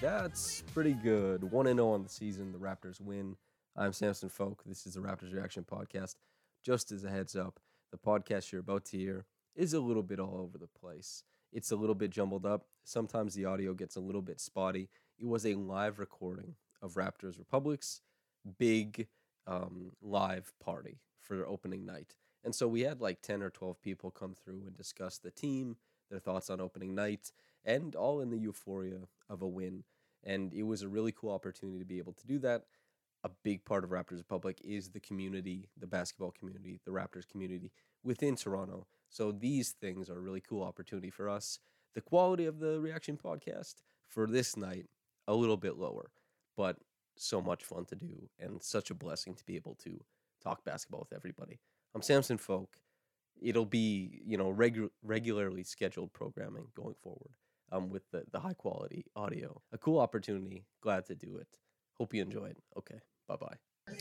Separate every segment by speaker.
Speaker 1: that's pretty good. 1 0 on the season. The Raptors win. I'm Samson Folk. This is the Raptors Reaction Podcast. Just as a heads up, the podcast you're about to hear is a little bit all over the place. It's a little bit jumbled up. Sometimes the audio gets a little bit spotty. It was a live recording of Raptors Republic's big um, live party for opening night. And so we had like 10 or 12 people come through and discuss the team, their thoughts on opening night, and all in the euphoria of a win. And it was a really cool opportunity to be able to do that. A big part of Raptors Republic is the community, the basketball community, the Raptors community within Toronto. So these things are a really cool opportunity for us. The quality of the reaction podcast for this night, a little bit lower, but so much fun to do and such a blessing to be able to talk basketball with everybody. I'm Samson Folk. It'll be, you know, regu- regularly scheduled programming going forward um, with the, the high quality audio. A cool opportunity. Glad to do it. Hope you enjoyed. Okay. Bye bye.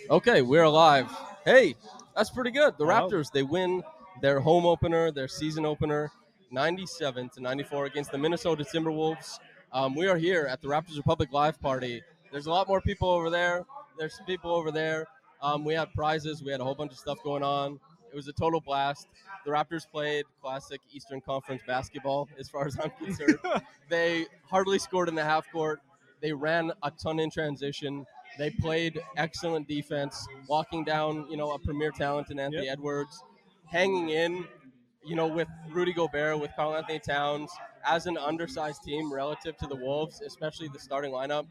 Speaker 1: Okay, we're alive. Hey, that's pretty good. The
Speaker 2: Wow.
Speaker 1: Raptors, they win their home opener, their season opener, 97 to 94 against the Minnesota Timberwolves. Um, we are here at the Raptors Republic Live Party. There's a lot more people over there. There's some people over there. Um, we had prizes. We had a whole bunch of stuff going on. It was a total blast. The Raptors played classic Eastern Conference basketball, as far as I'm concerned. they hardly scored in the half court. They ran a ton in transition. They played excellent defense, walking down, you know, a premier talent in Anthony Edwards, hanging in, you know, with Rudy Gobert, with Karl-Anthony Towns, as an undersized team relative to the Wolves, especially the starting lineup.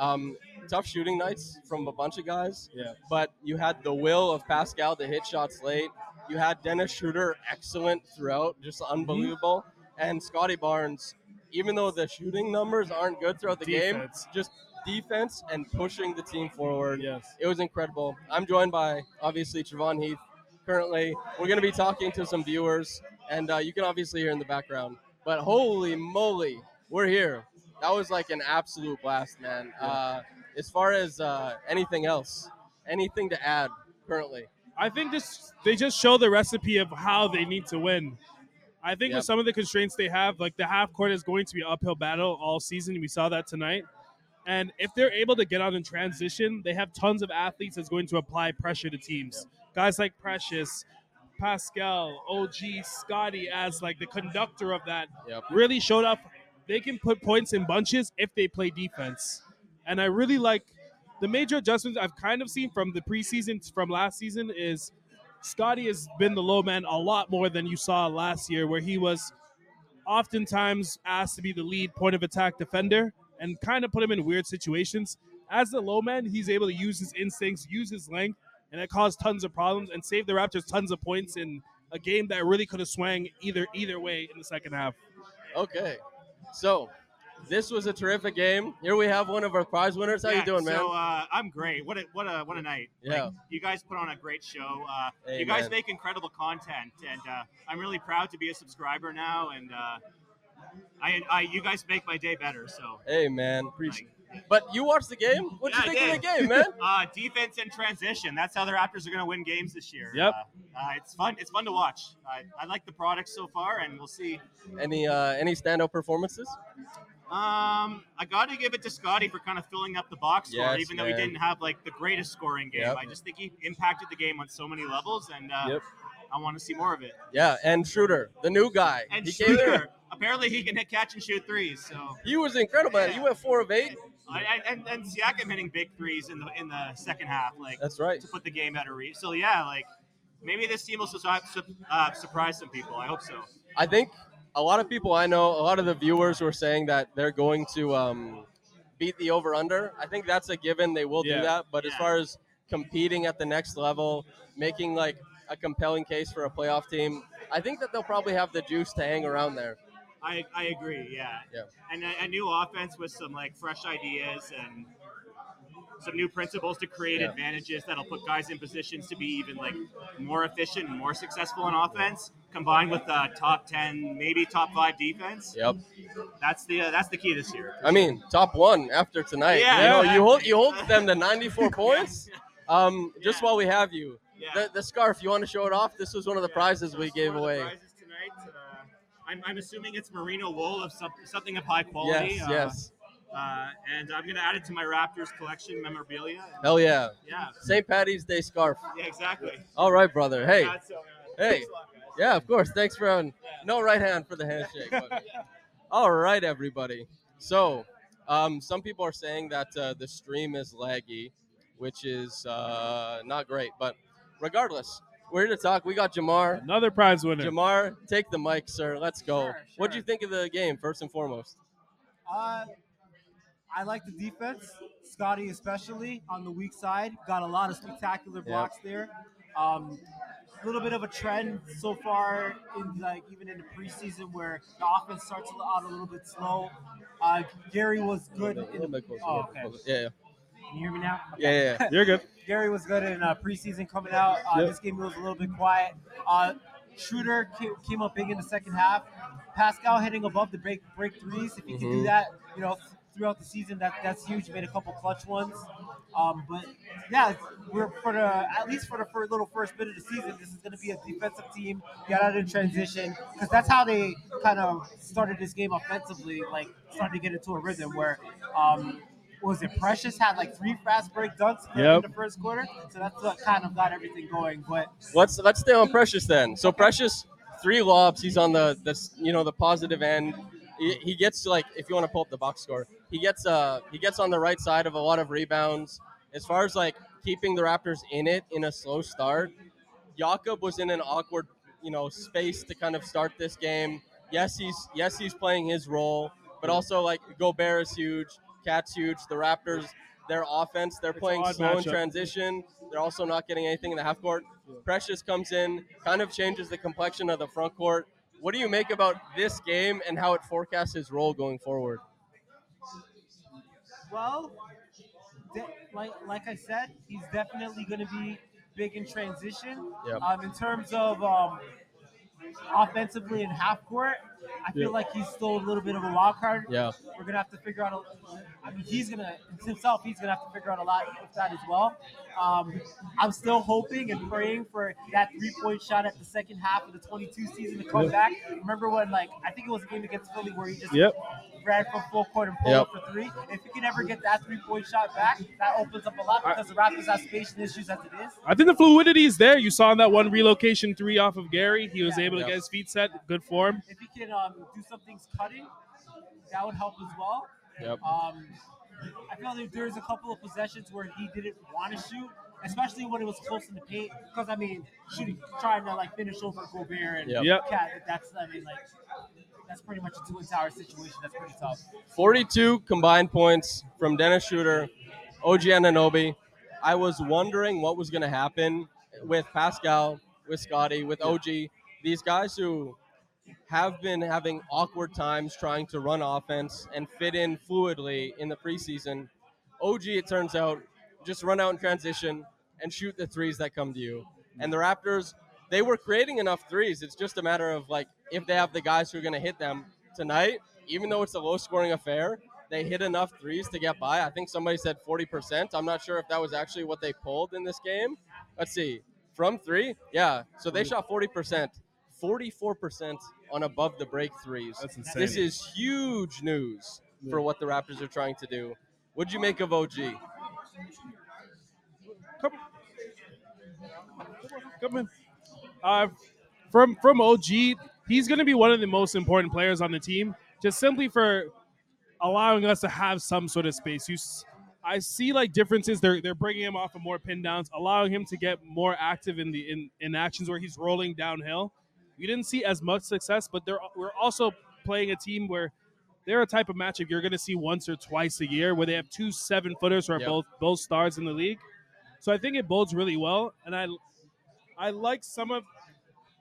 Speaker 1: Um, tough shooting nights from a bunch of guys,
Speaker 2: Yeah.
Speaker 1: but you had the will of Pascal to hit shots late. You had Dennis Schroeder excellent throughout, just unbelievable. And Scotty Barnes, even though the shooting numbers aren't good throughout the
Speaker 2: Defense.
Speaker 1: game, just defense and pushing the team forward.
Speaker 2: Yes.
Speaker 1: It was incredible. I'm joined by obviously Trevon Heath. Currently, we're going to be talking to some viewers, and uh, you can obviously hear in the background. But holy moly, we're here. That was like an absolute blast, man. Uh, as far as uh, anything else, anything to add currently?
Speaker 2: I think this they just show the recipe of how they need to win. I think
Speaker 1: Yep.
Speaker 2: with some of the constraints they have, like the half court is going to be uphill battle all season. We saw that tonight. And if they're able to get out in transition, they have tons of athletes that's going to apply pressure to teams. Guys like Precious, Pascal, OG, Scotty as like the conductor of that
Speaker 1: Yep.
Speaker 2: really showed up. They can put points in bunches if they play defense. And I really like the major adjustments I've kind of seen from the preseason from last season is Scotty has been the low man a lot more than you saw last year, where he was oftentimes asked to be the lead point of attack defender and kind of put him in weird situations. As the low man, he's able to use his instincts, use his length, and it caused tons of problems and saved the Raptors tons of points in a game that really could have swung either either way in the second half.
Speaker 1: Okay, so this was a terrific game. Here we have one of our prize winners. How you doing, man?
Speaker 3: So uh, I'm great. What a what a what a night!
Speaker 1: Yeah.
Speaker 3: Like, you guys put on a great show. Uh,
Speaker 1: Hey,
Speaker 3: you guys
Speaker 1: man.
Speaker 3: make incredible content, and uh, I'm really proud to be a subscriber now. And uh, I, I you guys make my day better. So
Speaker 1: hey, man. But you watched the game? What'd
Speaker 3: Yeah,
Speaker 1: you think of the game, man?
Speaker 3: uh, defense and transition. That's how the Raptors are going to win games this year.
Speaker 2: Yep.
Speaker 3: Uh, uh, it's fun. It's fun to watch. I, I like the product so far, and we'll see.
Speaker 1: Any uh, any standout performances?
Speaker 3: Um, I got to give it to Scotty for kind of filling up the box score,
Speaker 1: Yes,
Speaker 3: even though he didn't have like the greatest scoring game.
Speaker 1: Yep.
Speaker 3: I just think he impacted the game on so many levels, and uh,
Speaker 1: Yep.
Speaker 3: I want to see more of it.
Speaker 1: Yeah, and Schroeder, the new guy.
Speaker 3: And
Speaker 1: he in.
Speaker 3: apparently he can hit catch and shoot threes. So
Speaker 1: He was incredible, man. He went four of eight.
Speaker 3: And, and and Siakam hitting big threes in the in the second half, like
Speaker 1: That's right.
Speaker 3: to put the game out of reach. So yeah, like maybe this team will su- su- uh, surprise some people. I hope so.
Speaker 4: I think a lot of people I know, a lot of the viewers were saying that they're going to um, beat the over under. I think that's a given. They will
Speaker 2: Yeah.
Speaker 4: do that. But as far as competing at the next level, making like a compelling case for a playoff team, I think that they'll probably have the juice to hang around there.
Speaker 3: I, I agree. Yeah.
Speaker 4: Yeah.
Speaker 3: And a, a new offense with some like fresh ideas and some new principles to create
Speaker 4: Yeah.
Speaker 3: advantages that'll put guys in positions to be even like more efficient and more successful in offense, combined with uh, top ten, maybe top five defense.
Speaker 4: Yep.
Speaker 3: That's the uh, that's the key this year.
Speaker 4: I mean, top one after tonight.
Speaker 3: Yeah,
Speaker 4: you know, you hold you hold them to 94 points. Um, just
Speaker 3: Yeah.
Speaker 4: while we have you,
Speaker 3: Yeah.
Speaker 4: the, the scarf. You want to show it off? This was one of the prizes we gave away.
Speaker 3: I'm, I'm assuming it's merino wool of some, something of high quality.
Speaker 4: Yes,
Speaker 3: uh,
Speaker 4: yes.
Speaker 3: Uh, and I'm gonna add it to my Raptors collection memorabilia.
Speaker 4: Hell yeah.
Speaker 3: Yeah.
Speaker 4: St. Patty's Day scarf.
Speaker 3: Yeah. Exactly.
Speaker 4: All right, brother. Hey.
Speaker 3: So,
Speaker 4: Hey.
Speaker 3: lot.
Speaker 4: Yeah, of course. Thanks for having no right hand for the handshake. but- All right, everybody. So, um, some people are saying that uh, the stream is laggy, which is uh, not great. But regardless, we're here to talk. We got Jamar.
Speaker 2: Another prize winner.
Speaker 4: Jamar, take the mic, sir. Let's go.
Speaker 5: Sure,
Speaker 4: What do
Speaker 5: you
Speaker 4: think of the game, first and foremost?
Speaker 5: Uh, I like the defense. Scotty, especially on the weak side, got a lot of spectacular blocks there. Um, a little bit of a trend so far in like even in the preseason where the offense starts out a little bit slow. Uh, Gary was good.
Speaker 4: A
Speaker 5: In
Speaker 4: little bit closer, a
Speaker 5: oh, okay.
Speaker 4: closer. Yeah,
Speaker 5: Can you hear me now?
Speaker 4: yeah, yeah. yeah.
Speaker 2: You're good.
Speaker 5: Gary was good in uh, preseason coming out. Uh,
Speaker 2: Yep.
Speaker 5: This game was a little bit quiet. Uh, Schroeder came, up big in the second half. Pascal hitting above the break break threes. If he can do that, you know, throughout the season, that that's huge. Made a couple clutch ones. Um, but yeah, we're for the at least for the first, little first bit of the season, this is going to be a defensive team. Get out in transition because that's how they kind of started this game offensively. Like started to get into a rhythm where. Um, was it Precious had like three fast break dunks in the first quarter, so that's what kind of got everything going. But
Speaker 4: Let's let's stay on Precious then. So Precious, three lobs. He's on the the you know the positive end. He, he gets like if you want to pull up the box score, he gets uh he gets on the right side of a lot of rebounds. As far as like keeping the Raptors in it in a slow start, Jakob was in an awkward you know space to kind of start this game. Yes, he's yes he's playing his role, but also like Gobert is huge, Cat's huge. The Raptors, their offense, they're
Speaker 2: It's
Speaker 4: playing
Speaker 2: odd
Speaker 4: slow in transition. They're also not getting anything in the half court. Precious comes in, kind of changes the complexion of the front court. What do you make about this game and how it forecasts his role going forward?
Speaker 5: well, de- like like I said, he's definitely going to be big in transition.
Speaker 4: Yep.
Speaker 5: Um, in terms of um, offensively in half court, I feel
Speaker 2: Yeah.
Speaker 5: like he's still a little bit of a wild card.
Speaker 4: Yeah.
Speaker 5: We're gonna have to figure out. A, I mean, he's gonna himself. He's gonna have to figure out a lot with that as well. Um, I'm still hoping and praying for that three-point shot at the second half of the 22 season to come
Speaker 2: Yep.
Speaker 5: back. Remember when, like, I think it was a game against Philly where he just
Speaker 2: Yep.
Speaker 5: ran from full court and pulled
Speaker 4: Yep.
Speaker 5: up for three. If he can ever get that three-point shot back, that opens up a lot
Speaker 2: I-
Speaker 5: because the Raptors have spacing issues as it is.
Speaker 2: I think the fluidity is there. You saw in that one relocation three off of Gary. He was
Speaker 5: Yeah.
Speaker 2: able to get his feet set. Good form.
Speaker 5: If he can um, do some things cutting, that would help as well.
Speaker 4: Yep.
Speaker 5: Um, I feel like there's a couple of possessions where he didn't want to shoot, especially when it was close in the paint. Because I mean, shooting, trying to like finish over Gobert and
Speaker 4: Yep.
Speaker 2: Yep.
Speaker 5: Cat. That's I mean like that's pretty much a two tower situation. That's pretty tough.
Speaker 4: 42 combined points from Dennis Schroeder, OG Anunoby. I was wondering what was going to happen with Pascal, with Scotty, with OG. These guys who have been having awkward times trying to run offense and fit in fluidly in the preseason. OG, it turns out, just run out in transition and shoot the threes that come to you. And the Raptors, they were creating enough threes. It's just a matter of like if they have the guys who are going to hit them tonight. Even though it's a low-scoring affair, they hit enough threes to get by. I think somebody said 40%. I'm not sure if that was actually what they pulled in this game. Let's see. From three, yeah. So they shot 40%, 44% on above the break threes.
Speaker 2: That's insane.
Speaker 4: This is huge news for what the Raptors are trying to do. What'd you make of OG?
Speaker 2: Come, come in. Uh, from from OG, he's going to be one of the most important players on the team, just simply for allowing us to have some sort of space. You, I see like differences. They're they're bringing him off of more pin downs, allowing him to get more active in the in, in actions where he's rolling downhill. You didn't see as much success, but they're we're also playing a team where they're a type of matchup you're going to see once or twice a year, where they have two seven footers who are
Speaker 4: Yep.
Speaker 2: both both stars in the league. So I think it bodes really well, and I I like some of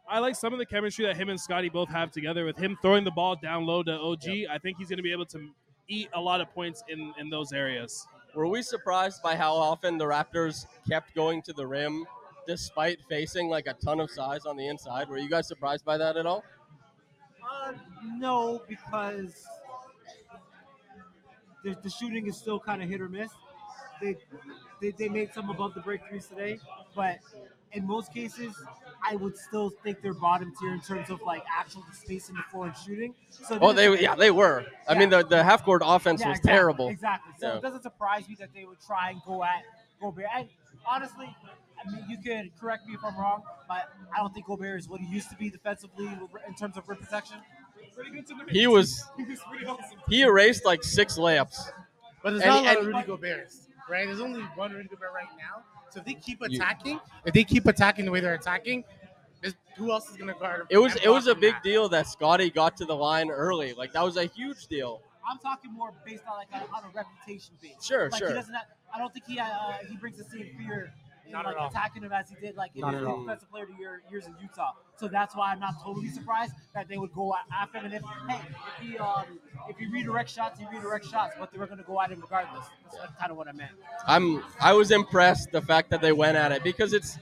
Speaker 2: I like some of the chemistry that him and Scotty both have together. With him throwing the ball down low to OG, I think he's going to be able to eat a lot of points in in those areas.
Speaker 4: Were we surprised by how often the Raptors kept going to the rim despite facing like a ton of size on the inside? Were you guys surprised by that at all?
Speaker 5: Uh, no, because the, the shooting is still kind of hit or miss. They, they they made some above the break threes today, but in most cases, I would still think they're bottom tier in terms of like actual spacing the floor and shooting. So
Speaker 4: Oh, they yeah they were. I mean the the half court offense
Speaker 5: Yeah,
Speaker 4: was
Speaker 5: exactly,
Speaker 4: terrible.
Speaker 5: Exactly. So
Speaker 4: Yeah.
Speaker 5: it doesn't surprise me that they would try and go at Gobert. And honestly, I mean, you could correct me if I'm wrong, but I don't think Gobert is what he used to be defensively in terms of rim protection.
Speaker 4: He was he erased like six layups.
Speaker 6: But there's
Speaker 4: And-
Speaker 6: not a lot
Speaker 4: and-
Speaker 6: of Rudy Gobert's, right? There's only one Rudy Gobert right now. So if they keep
Speaker 4: You-
Speaker 6: attacking, if they keep attacking the way they're attacking, who else is going to guard him?
Speaker 4: It was it was a big
Speaker 6: back?
Speaker 4: deal that Scotty got to the line early. Like that was a huge deal.
Speaker 5: I'm talking more based on like a, on a reputation base.
Speaker 4: Sure,
Speaker 5: like
Speaker 4: sure.
Speaker 5: He doesn't have, I don't think he uh, he brings the same fear in
Speaker 6: Not
Speaker 5: like
Speaker 6: at all.
Speaker 5: attacking him as he did like in
Speaker 6: Not
Speaker 5: his
Speaker 6: at all.
Speaker 5: defensive player of the year years in Utah. So that's why I'm not totally surprised that they would go after him. And if hey, if he um if he redirects shots, he redirects shots, but they were going to go at him regardless. That's kind of what I meant.
Speaker 4: I'm I was impressed the fact that they went at it because it's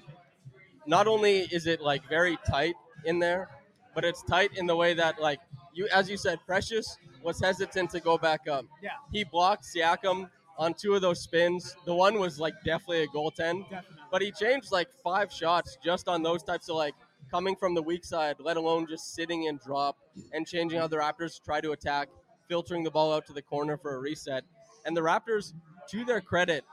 Speaker 4: not only is it like very tight in there, but it's tight in the way that like you as you said, Precious was hesitant to go back up.
Speaker 5: Yeah.
Speaker 4: He blocked Siakam on two of those spins. The one was like definitely a goaltend,
Speaker 5: Definitely.
Speaker 4: But he changed like five shots just on those types of like coming from the weak side, let alone just sitting in drop and changing how the Raptors try to attack, filtering the ball out to the corner for a reset. And the Raptors, to their credit,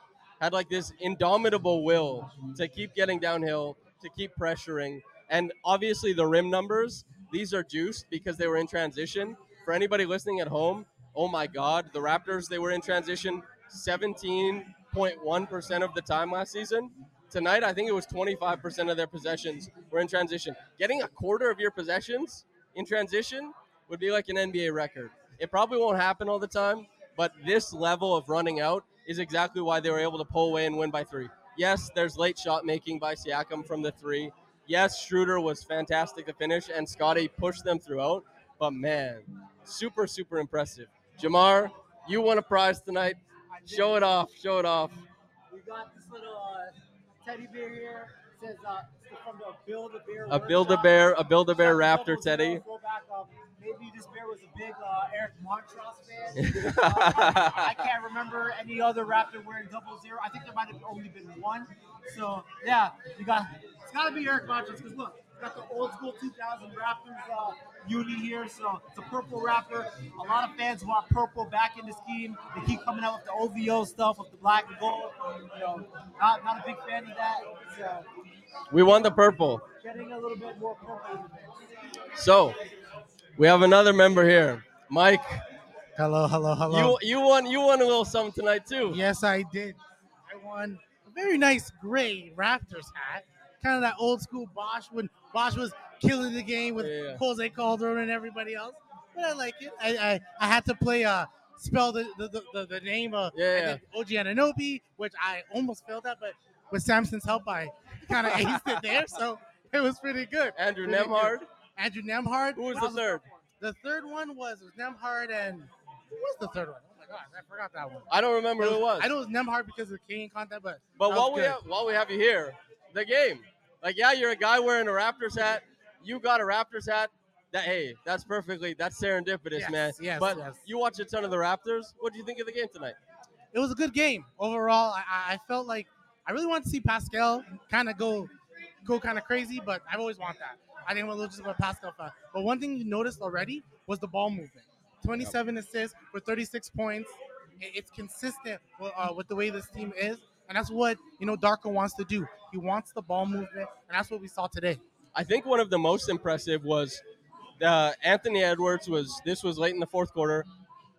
Speaker 4: had like this indomitable will to keep getting downhill, to keep pressuring. And obviously, the rim numbers, these are juiced because they were in transition. For anybody listening at home, oh my God, the Raptors, they were in transition 17.1% of the time last season. Tonight, I think it was 25% of their possessions were in transition. Getting a quarter of your possessions in transition would be like an NBA record. It probably won't happen all the time, but this level of running out is exactly why they were able to pull away and win by three. Yes, there's late shot making by Siakam from the three. Yes, Schroeder was fantastic to finish, and Scotty pushed them throughout. But man, super, super impressive. Jamar, you won a prize tonight. Show it off. Show it off.
Speaker 5: We got this little uh, teddy bear here. It says uh, from the Build a Bear.
Speaker 4: A Build-A-Bear, a Build-A-Bear Raptor teddy.
Speaker 5: um, Maybe this bear was a big uh, Eric Montross fan. Uh, I can't remember any other Raptor wearing double zero. I think there might have only been one. So yeah, you got it's got to be Eric Montross because look, got the old school 2000 Raptors uh, uni here. So it's a purple Raptor. A lot of fans want purple back in the scheme. They keep coming out with the OVO stuff with the black and gold. You know, not not a big fan of that. So
Speaker 4: We want the purple.
Speaker 5: getting a little bit more purple in the mix.
Speaker 4: So we have another member here. Mike,
Speaker 6: Hello, hello, hello.
Speaker 4: you you won you won a little something tonight too.
Speaker 6: Yes, I did. I won a very nice gray Raptors hat, kind of that old school Bosh when Bosh was killing the game with
Speaker 4: Yeah.
Speaker 6: Jose Calderon and everybody else. But I like it. I I, I had to play uh spell the the, the, the, name of
Speaker 4: Yeah.
Speaker 6: OG Anunoby, which I almost failed at, but with Samson's help, I kind of aced it there. So it was pretty good.
Speaker 4: Andrew
Speaker 6: Pretty good.
Speaker 4: Nembhard.
Speaker 6: Andrew Nembhard.
Speaker 4: Who was the third?
Speaker 6: The third one was, was Nembhard and who was the third one? Oh my gosh, I forgot that one.
Speaker 4: I don't remember who it was.
Speaker 6: I know it was Nembhard because of the Canadian content, but
Speaker 4: But while we
Speaker 6: good.
Speaker 4: have, while we have you here, the game. Like, yeah, you're a guy wearing a Raptors hat. You got a Raptors hat. That hey, that's perfectly that's serendipitous,
Speaker 6: Yes,
Speaker 4: man.
Speaker 6: yes,
Speaker 4: but
Speaker 6: yes.
Speaker 4: you watch a ton of the Raptors. What do you think of the game tonight?
Speaker 6: it was a good game overall. I, I- felt like I really want to see Pascal kind of go go kind of crazy, but I've always want that. I didn't want to just about Pascal fan. But one thing you noticed already was the ball movement. 27 assists for 36 points. It's consistent with, uh, with the way this team is, and that's what you know Darko wants to do. He wants the ball movement, and that's what we saw today.
Speaker 4: I think one of the most impressive was uh, Anthony Edwards was this was late in the fourth quarter,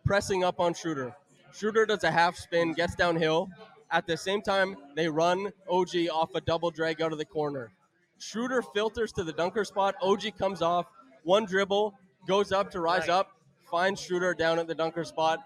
Speaker 4: pressing up on Schroeder. Schroeder does a half spin, gets downhill. At the same time, they run OG off a double drag out of the corner. Schroeder filters to the dunker spot. OG comes off, one dribble, goes up to rise
Speaker 5: Right.
Speaker 4: up, finds Schroeder down at the dunker spot,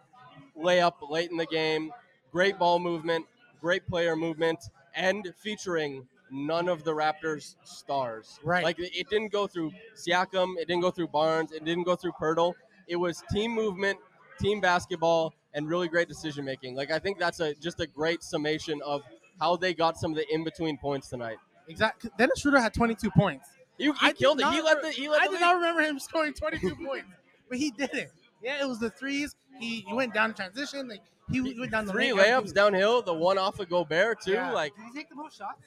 Speaker 4: layup late in the game. Great ball movement, great player movement, and featuring none of the Raptors' stars.
Speaker 6: Right.
Speaker 4: Like it didn't go through Siakam, it didn't go through Barnes, it didn't go through Poeltl. It was team movement, team basketball, and really great decision making. Like I think that's a just a great summation of how they got some of the in between points tonight.
Speaker 6: Exactly. Dennis Schroeder had 22 points.
Speaker 4: He, he
Speaker 6: I
Speaker 4: killed it. He let the he let
Speaker 6: I
Speaker 4: the
Speaker 6: did not remember him scoring 22 points, but he did it. Yeah, it was the threes. He, he went down in transition. Like he, he went down the
Speaker 4: three
Speaker 6: lane.
Speaker 4: layups downhill, the one off of Gobert too.
Speaker 6: Yeah.
Speaker 4: Like
Speaker 5: Did he take the most shots?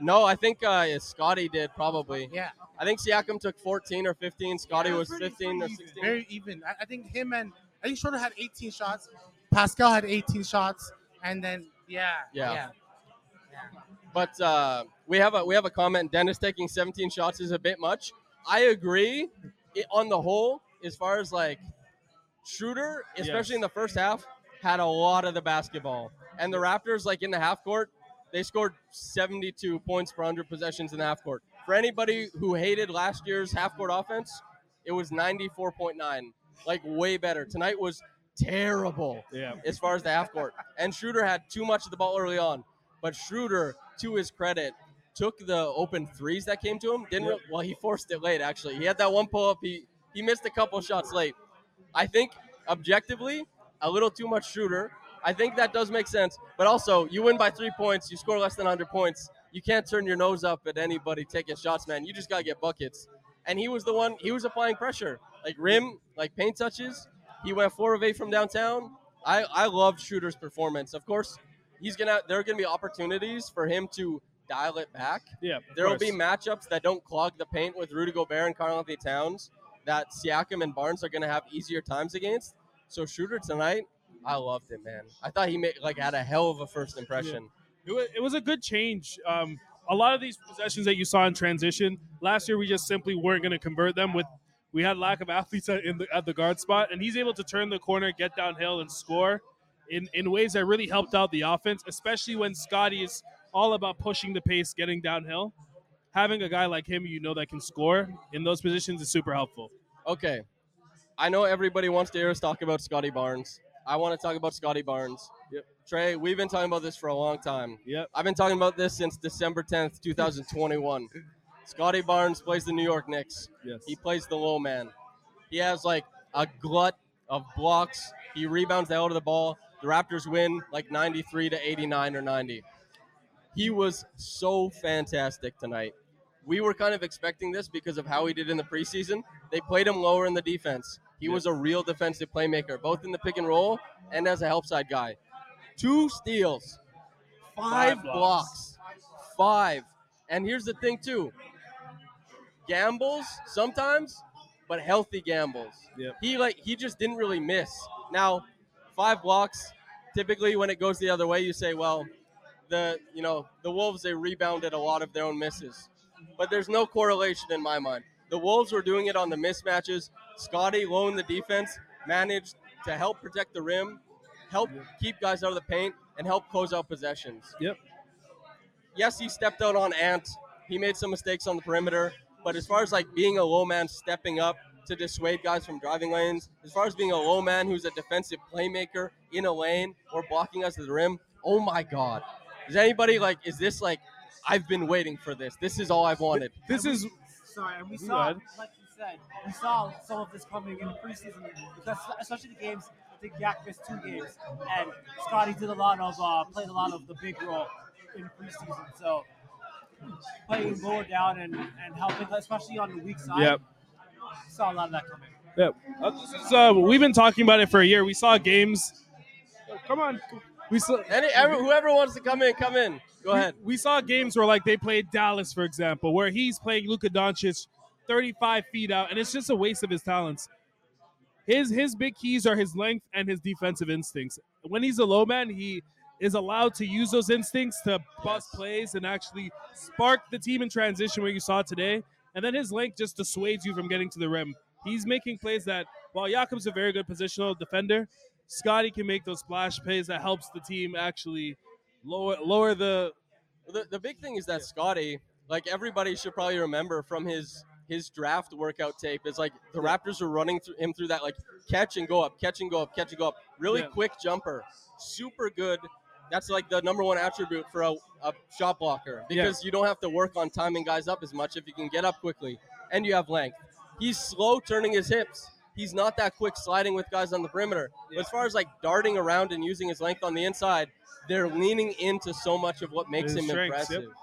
Speaker 4: no, I think uh, Scotty did probably.
Speaker 6: Yeah,
Speaker 4: I think Siakam took 14 or 15. Scotty
Speaker 5: Yeah,
Speaker 4: was
Speaker 5: pretty-
Speaker 4: 15 or
Speaker 5: pretty
Speaker 4: 16.
Speaker 6: very even. I, I think him and I think Schroeder had 18 shots. Pascal had 18 shots, and then yeah,
Speaker 4: Yeah.
Speaker 6: yeah.
Speaker 4: But uh, we have a we have a comment. Dennis taking 17 shots is a bit much. I agree. It, on the whole, as far as like Schroeder, especially
Speaker 2: Yes.
Speaker 4: in the first half, had a lot of the basketball, and the Raptors, like in the half court, they scored 72 points per 100 possessions in the half court. For anybody who hated last year's half court offense, it was 94.9, like way better. Tonight was terrible
Speaker 2: Yeah.
Speaker 4: as far as the half court. And Schroeder had too much of the ball early on. But Schroeder, to his credit, took the open threes that came to him. Didn't re- well, he forced it late actually. He had that one pull up. He he missed a couple shots late. I think objectively, a little too much Schroeder. I think that does make sense. But also, you win by three points. You score less than 100 points. You can't turn your nose up at anybody taking shots, man. You just gotta get buckets. And he was the one. He was applying pressure, like rim, like paint touches. He went four of eight from downtown. I I loved Schroeder's performance. Of course, he's gonna. There are gonna be opportunities for him to dial it back.
Speaker 2: Yeah.
Speaker 4: There will be matchups that don't clog the paint with Rudy Gobert and Karl-Anthony Towns that Siakam and Barnes are going to have easier times against. So Schroeder tonight, I loved it, man. I thought he made like had a hell of a first impression.
Speaker 2: It was, it was a good change. Um, a lot of these possessions that you saw in transition last year, we just simply weren't going to convert them. With we had lack of athletes at, in the, at the guard spot, and he's able to turn the corner, get downhill, and score in in ways that really helped out the offense, especially when Scotty is all about pushing the pace, getting downhill. Having a guy like him, you know, that can score in those positions is super helpful.
Speaker 4: Okay, I know everybody wants to hear us talk about Scotty Barnes. I want to talk about Scotty Barnes.
Speaker 2: Yep.
Speaker 4: Trey, we've been talking about this for a long time.
Speaker 2: Yep.
Speaker 4: I've been talking about this since December 10th, 2021. Scotty Barnes plays the New York Knicks.
Speaker 2: Yes.
Speaker 4: He plays the low man. He has like a glut of blocks. He rebounds the hell out of the ball. The Raptors win like 93 to 89 or 90. He was so fantastic tonight. We were kind of expecting this because of how he did in the preseason. They played him lower in the defense. He
Speaker 2: Yep.
Speaker 4: was a real defensive playmaker, both in the pick and roll and as a help side guy. Two steals, five,
Speaker 2: Five
Speaker 4: blocks.
Speaker 2: blocks.
Speaker 4: five. And here's the thing, too gambles sometimes, but healthy gambles.
Speaker 2: Yep.
Speaker 4: He like he just didn't really miss. Now, five blocks. Typically, when it goes the other way, you say, well, the you know the Wolves they rebounded a lot of their own misses, but there's no correlation in my mind. The Wolves were doing it on the mismatches. Scotty, low in the defense, managed to help protect the rim, help keep guys out of the paint, and help close out possessions.
Speaker 2: Yep.
Speaker 4: Yes, he stepped out on Ant. He made some mistakes on the perimeter, but as far as like being a low man stepping up to dissuade guys from driving lanes, as far as being a low man who's a defensive playmaker in a lane or blocking us at the rim, oh my God. Is anybody like, is this like, I've been waiting for this. This is all I've wanted.
Speaker 2: This is
Speaker 5: sorry, and we saw, like you said, we saw some of this coming in the preseason because especially the games. I think Yak missed two games, and Scotty did a lot of uh, played a lot of the big role in the preseason. So playing lower down and, and helping, especially on the weak side.
Speaker 2: Yep.
Speaker 5: Saw a lot of that coming.
Speaker 2: Yep. Uh, this is, uh, we've been talking about it for a year. We saw games. Oh, come on. We saw.
Speaker 4: Any, every, whoever wants to come in, come in. Go ahead.
Speaker 2: We, saw games where like they played Dallas, for example, where he's playing Luka Doncic 35 feet out, and it's just a waste of his talents. His his big keys are his length and his defensive instincts. When he's a low man, he is allowed to use those instincts to bust plays and actually spark the team in transition where you saw today. And then his length just dissuades you from getting to the rim. He's making plays that while Jakob's a very good positional defender, Scotty can make those splash plays that helps the team actually lower lower the
Speaker 4: The, the big thing is that Scotty, like everybody should probably remember from his his draft workout tape, is like the Raptors are running through him through that like catch and go up, catch and go up, catch and go up. Really
Speaker 2: Yeah.
Speaker 4: quick jumper, super good. That's like the number one attribute for a, a shot blocker because you don't have to work on timing guys up as much if you can get up quickly and you have length. He's slow turning his hips. He's not that quick sliding with guys on the perimeter. But as far as like darting around and using his length on the inside, they're leaning into so much of what makes
Speaker 2: His
Speaker 4: him
Speaker 2: strengths, yep.
Speaker 4: impressive.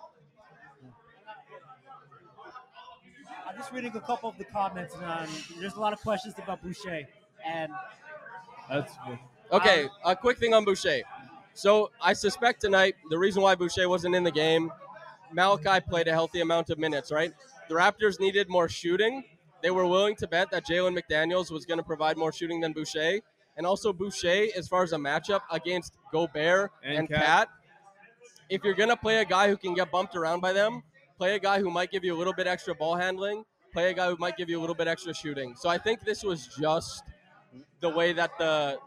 Speaker 5: I'm just reading a couple of the comments, and um, there's a lot of questions about Boucher. And
Speaker 2: that's
Speaker 4: Okay, a quick thing on Boucher. So I suspect tonight the reason why Boucher wasn't in the game, Malachi played a healthy amount of minutes, right? The Raptors needed more shooting. They were willing to bet that Jalen McDaniels was going to provide more shooting than Boucher. And also Boucher, as far as a matchup against Gobert
Speaker 2: And
Speaker 4: and,
Speaker 2: Cat.
Speaker 4: If you're going to play a guy who can get bumped around by them, play a guy who might give you a little bit extra ball handling, play a guy who might give you a little bit extra shooting. So I think this was just the way that the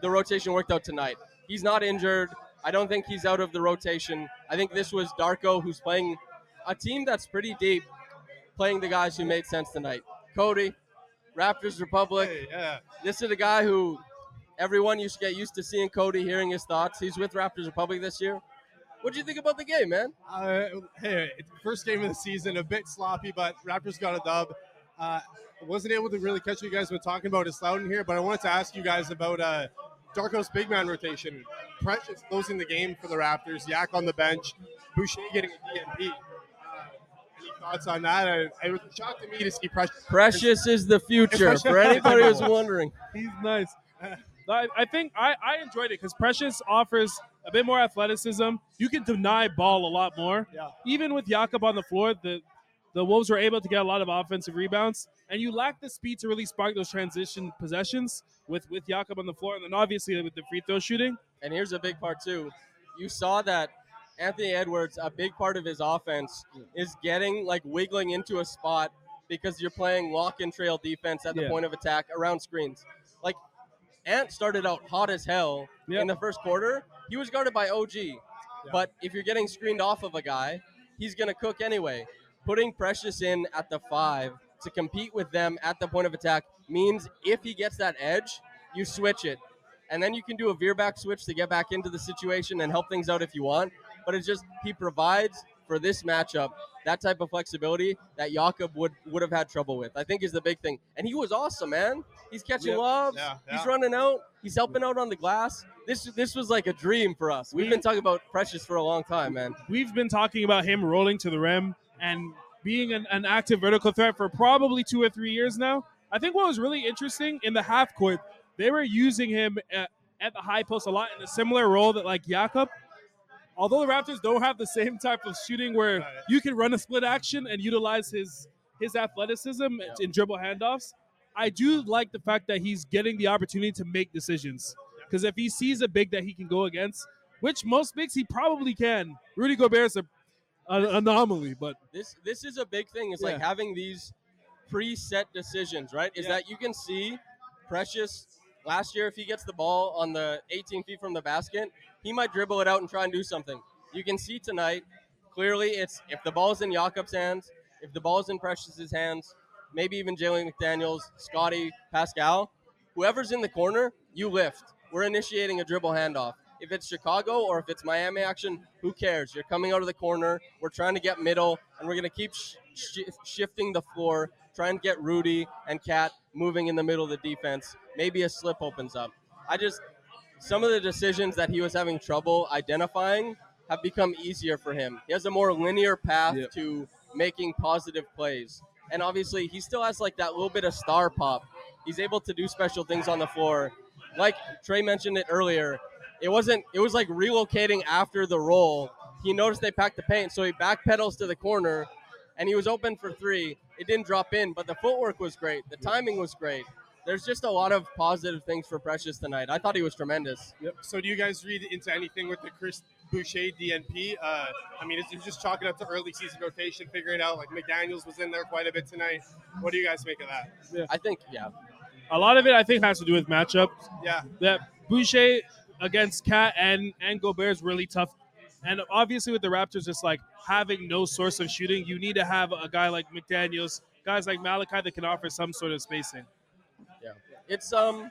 Speaker 4: the rotation worked out tonight. He's not injured. I don't think he's out of the rotation. I think this was Darko who's playing a team that's pretty deep, playing the guys who made sense tonight. Cody, Raptors Republic.
Speaker 7: yeah.
Speaker 4: This is a guy who everyone used to get used to seeing Cody, hearing his thoughts. He's with Raptors Republic this year. What do you think about the game, man?
Speaker 7: Uh, hey, first game of the season, a bit sloppy, but Raptors got a dub. Uh, wasn't able to really catch what you guys were talking about is Loudon here, but I wanted to ask you guys about uh, Darko's big man rotation. Precious closing the game for the Raptors, Yak on the bench, Boucher getting a DNP. Any thoughts on that? I, it was a shock to me to see Precious.
Speaker 4: Precious is the future. For anybody who's wondering.
Speaker 2: He's nice. I, I think I, I enjoyed it because Precious offers a bit more athleticism. You can deny ball a lot more.
Speaker 7: Yeah.
Speaker 2: Even with Jakob on the floor, the the Wolves were able to get a lot of offensive rebounds, and you lack the speed to really spark those transition possessions with with Jakob on the floor, and then obviously with the free throw shooting.
Speaker 4: And here's a big part too. You saw that Anthony Edwards, a big part of his offense is getting like wiggling into a spot because you're playing lock and trail defense at the
Speaker 2: Yeah.
Speaker 4: point of attack around screens. Like Ant started out hot as hell in the first quarter. He was guarded by OG. But if you're getting screened off of a guy, he's going to cook anyway. Putting Precious in at the five to compete with them at the point of attack means if he gets that edge, you switch it. And then you can do a veer back switch to get back into the situation and help things out if you want. But it's just he provides for this matchup that type of flexibility that Jakob would would have had trouble with. I think is the big thing. And he was awesome, man. He's catching
Speaker 2: Yep.
Speaker 4: lobs.
Speaker 7: Yeah,
Speaker 4: He's running out. He's helping out on the glass. This this was like a dream for us. We've been talking about Precious for a long time, man.
Speaker 2: We've been talking about him rolling to the rim and being an, an active vertical threat for probably two or three years now. I think what was really interesting in the half court, they were using him at, at the high post a lot in a similar role that like Jakob. Although the Raptors don't have the same type of shooting where you can run a split action and utilize his his athleticism in dribble handoffs, I do like the fact that he's getting the opportunity to make decisions. Because if he sees a big that he can go against, which most bigs he probably can, Rudy Gobert's a, an anomaly, but
Speaker 4: This this is a big thing. Is
Speaker 2: Yeah.
Speaker 4: like having these preset decisions, right? Is
Speaker 2: Yeah.
Speaker 4: that you can see Precious last year if he gets the ball on the 18 feet from the basket, he might dribble it out and try and do something. You can see tonight clearly it's if the ball's in Jakob's hands, if the ball's in Precious's hands, maybe even Jalen McDaniels, Scotty, Pascal, whoever's in the corner, you lift. We're initiating a dribble handoff. If it's Chicago or if it's Miami action, who cares? You're coming out of the corner. We're trying to get middle, and we're going to keep sh- sh- shifting the floor, trying to get Rudy and Cat moving in the middle of the defense. Maybe a slip opens up. I just, some of the decisions that he was having trouble identifying have become easier for him. He has a more linear path
Speaker 2: Yep.
Speaker 4: to making positive plays. And obviously, he still has like that little bit of star pop. He's able to do special things on the floor. Like Trey mentioned it earlier, it wasn't, it was like relocating after the roll. He noticed they packed the paint, so he backpedals to the corner and he was open for three. It didn't drop in, but the footwork was great. The timing was great. There's just a lot of positive things for Precious tonight. I thought he was tremendous.
Speaker 7: Yep. So do you guys read into anything with the Chris Boucher DNP? Uh, I mean, it's it's just chalking up to early season rotation, figuring out like McDaniel's was in there quite a bit tonight. What do you guys make of that?
Speaker 4: I think, yeah.
Speaker 2: a lot of it I think has to do with matchups.
Speaker 7: Yeah.
Speaker 2: That Boucher against Cat and and Gobert is really tough. And obviously with the Raptors, it's like having no source of shooting. You need to have a guy like McDaniel's, guys like Malachi that can offer some sort of spacing.
Speaker 4: Yeah, it's um,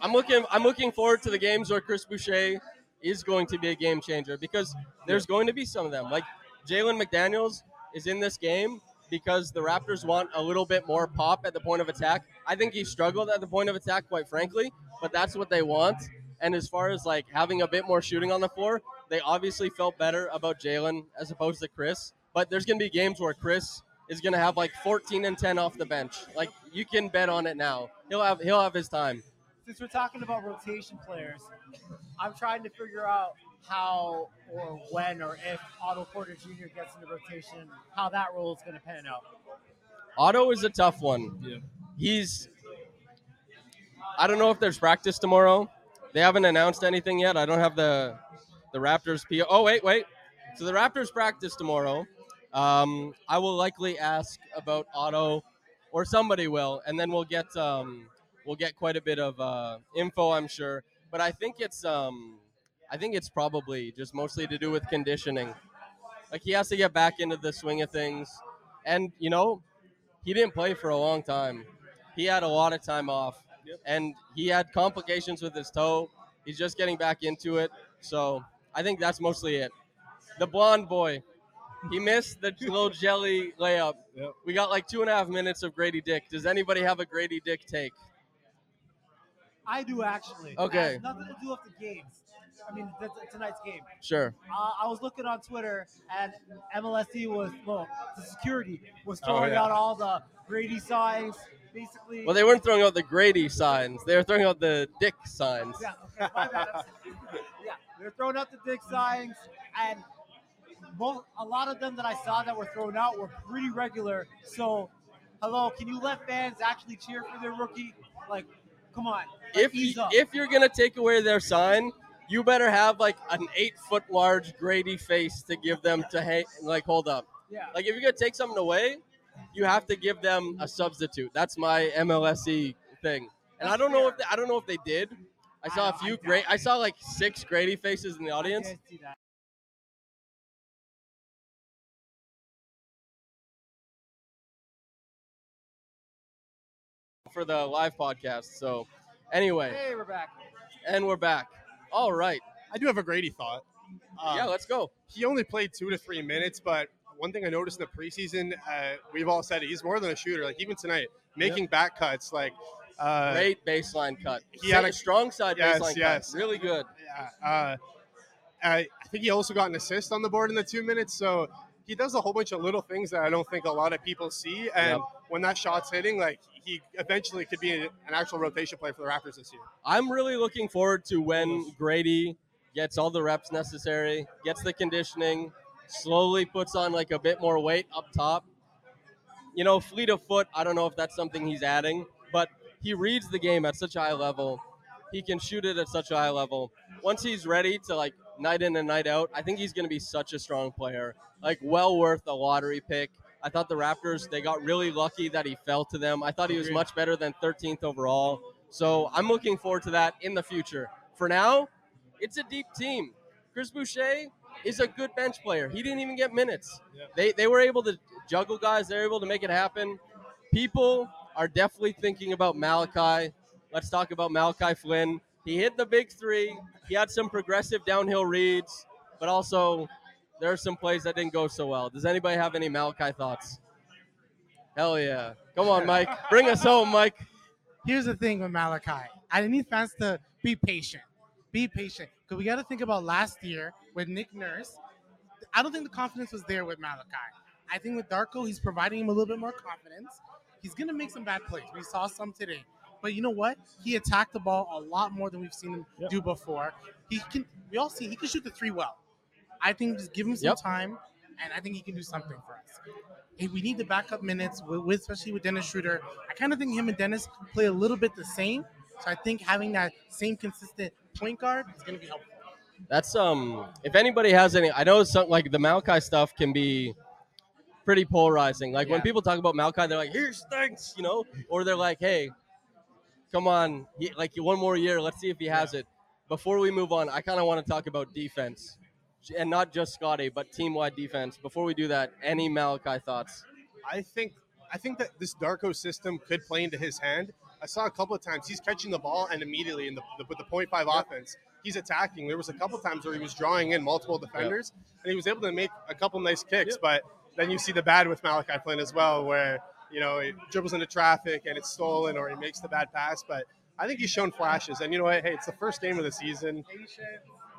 Speaker 4: I'm looking I'm looking forward to the games where Chris Boucher is going to be a game changer because there's going to be some of them. Like Jalen McDaniels is in this game because the Raptors want a little bit more pop at the point of attack. I think he struggled at the point of attack, quite frankly, but that's what they want. And as far as like having a bit more shooting on the floor, they obviously felt better about Jalen as opposed to Chris. But there's going to be games where Chris is going to have like 14 and 10 off the bench. Like you can bet on it now. He'll have he'll have his time.
Speaker 5: Since we're talking about rotation players, I'm trying to figure out how or when or if Otto Porter Jr. gets in the rotation, how that role is going to pan out.
Speaker 4: Otto is a tough one. Yeah. He's. I don't know if there's practice tomorrow. They haven't announced anything yet. I don't have the the Raptors PO. Oh wait, wait. So the Raptors practice tomorrow. Um, I will likely ask about Otto, or somebody will, and then we'll get um, we'll get quite a bit of uh, info, I'm sure. But I think it's um, I think it's probably just mostly to do with conditioning. Like he has to get back into the swing of things, and you know, he didn't play for a long time. He had a lot of time off, and he had complications with his toe. He's just getting back into it, so I think that's mostly it. The blonde boy, he missed the little jelly layup. We got like two and a half minutes of Grady Dick. Does anybody have a Grady Dick take?
Speaker 5: I do actually.
Speaker 4: Okay.
Speaker 5: has nothing to do with the games. I mean, th- tonight's game.
Speaker 4: Sure.
Speaker 5: Uh, I was looking on Twitter, and MLSE was well, the security was
Speaker 4: Oh,
Speaker 5: throwing
Speaker 4: yeah.
Speaker 5: out all the Grady signs, basically.
Speaker 4: Well, they weren't throwing out the Grady signs. They were throwing out the Dick signs.
Speaker 5: Yeah, okay, my bad. yeah, they're throwing out the dick signs, and most, a lot of them that I saw that were thrown out were pretty regular. So, hello, can you let fans actually cheer for their rookie? Like, come on.
Speaker 4: If you, if you're gonna take away their sign, you better have like an eight foot large Grady face to give them to hang, like hold up.
Speaker 5: Yeah.
Speaker 4: Like if you're gonna take something away, you have to give them a substitute. That's my MLSE E thing. And I don't know if they, I don't know if they did. I saw a few great. I saw like six Grady faces in the audience.
Speaker 5: I see that.
Speaker 4: for the live podcast. So, anyway,
Speaker 5: Hey, we're back.
Speaker 4: and we're back. All right.
Speaker 7: I do have a Grady thought. Um,
Speaker 4: yeah, let's go.
Speaker 7: He only played two to three minutes, but one thing I noticed in the preseason, uh, we've all said he's more than a shooter. Like even tonight, making back cuts, like uh,
Speaker 4: Great baseline cut.
Speaker 7: he had
Speaker 4: Sa-
Speaker 7: a-
Speaker 4: strong side
Speaker 7: Yes,
Speaker 4: baseline
Speaker 7: yes.
Speaker 4: cut. Really good.
Speaker 7: Yeah, uh, I, I think he also got an assist on the board in the two minutes. So he does a whole bunch of little things that I don't think a lot of people see. And
Speaker 4: Yep.
Speaker 7: when that shot's hitting, like he eventually could be an actual rotation player for the Raptors this year.
Speaker 4: I'm really looking forward to when Grady gets all the reps necessary, gets the conditioning, slowly puts on like a bit more weight up top. You know, fleet of foot, I don't know if that's something he's adding, but he reads the game at such a high level. He can shoot it at such a high level. Once he's ready to like night in and night out, I think he's going to be such a strong player. Like well worth a lottery pick. I thought the Raptors they got really lucky that he fell to them. I thought he was much better than 13th overall. So I'm looking forward to that in the future. For now, it's a deep team. Chris Boucher is a good bench player. He didn't even get minutes. They they were able to juggle guys. They're able to make it happen. People are definitely thinking about Malachi. Let's talk about Malachi Flynn. He hit the big three. He had some progressive downhill reads, but also there are some plays that didn't go so well. Does anybody have any Malachi thoughts? Hell yeah. Come on, Mike. Bring us home, Mike.
Speaker 6: Here's the thing with Malachi. I need fans to be patient. Be patient. Because we got to think about last year with Nick Nurse. I don't think the confidence was there with Malachi. I think with Darko, he's providing him a little bit more confidence. He's going to make some bad plays. We saw some today. But you know what? He attacked the ball a lot more than we've seen him do before. He can. We all see he can shoot the three well. I think just give him some
Speaker 4: Yep.
Speaker 6: time, and I think he can do something for us. Hey, we need the backup minutes, with, with especially with Dennis Schroeder. I kind of think him and Dennis play a little bit the same. So I think having that same consistent point guard is going to be helpful.
Speaker 4: That's um. If anybody has any, I know some like the Malachi stuff can be pretty polarizing. Like when
Speaker 6: Yeah.
Speaker 4: people talk about Malachi, they're like, "Here's stinks," you know, or they're like, "Hey, come on, he, like one more year. Let's see if he has it. Before we move on, I kind of want to talk about defense, and not just Scotty, but team-wide defense. Before we do that, any Malachi thoughts?
Speaker 7: I think I think that this Darko system could play into his hand. I saw a couple of times he's catching the ball and immediately in the, the with the point five offense, he's attacking. There was a couple times where he was drawing in multiple defenders and he was able to make a couple nice kicks. But then you see the bad with Malachi Flynn as well, where you know he dribbles into traffic and it's stolen or he makes the bad pass. But I think he's shown flashes. And you know what? Hey, it's the first game of the season.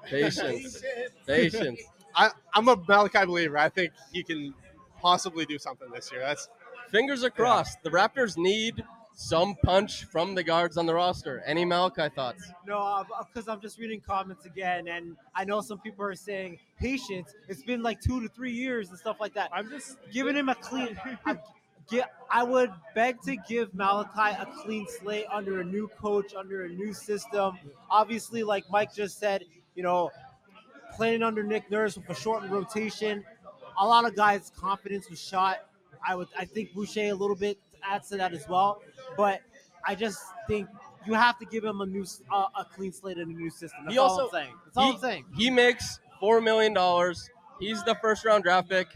Speaker 4: Patience, patience.
Speaker 7: I, I'm a Malachi believer. I think he can possibly do something this year. That's
Speaker 4: Fingers are crossed. The Raptors need some punch from the guards on the roster. Any Malachi thoughts?
Speaker 5: No, because uh, I'm just reading comments again, and I know some people are saying patience. It's been like two to three years and stuff like that.
Speaker 2: I'm just
Speaker 5: giving him a clean. I, get, I would beg to give Malachi a clean slate under a new coach, under a new system. Obviously, like Mike just said, you know, playing under Nick Nurse with a shortened rotation, a lot of guys' confidence was shot. I would, I think Boucher a little bit adds to that as well. But I just think you have to give him a new, uh, a clean slate and a new system. That's
Speaker 4: he
Speaker 5: all
Speaker 4: also
Speaker 5: I'm saying. That's all
Speaker 4: he,
Speaker 5: I'm saying.
Speaker 4: He makes four million dollars. He's the first round draft pick.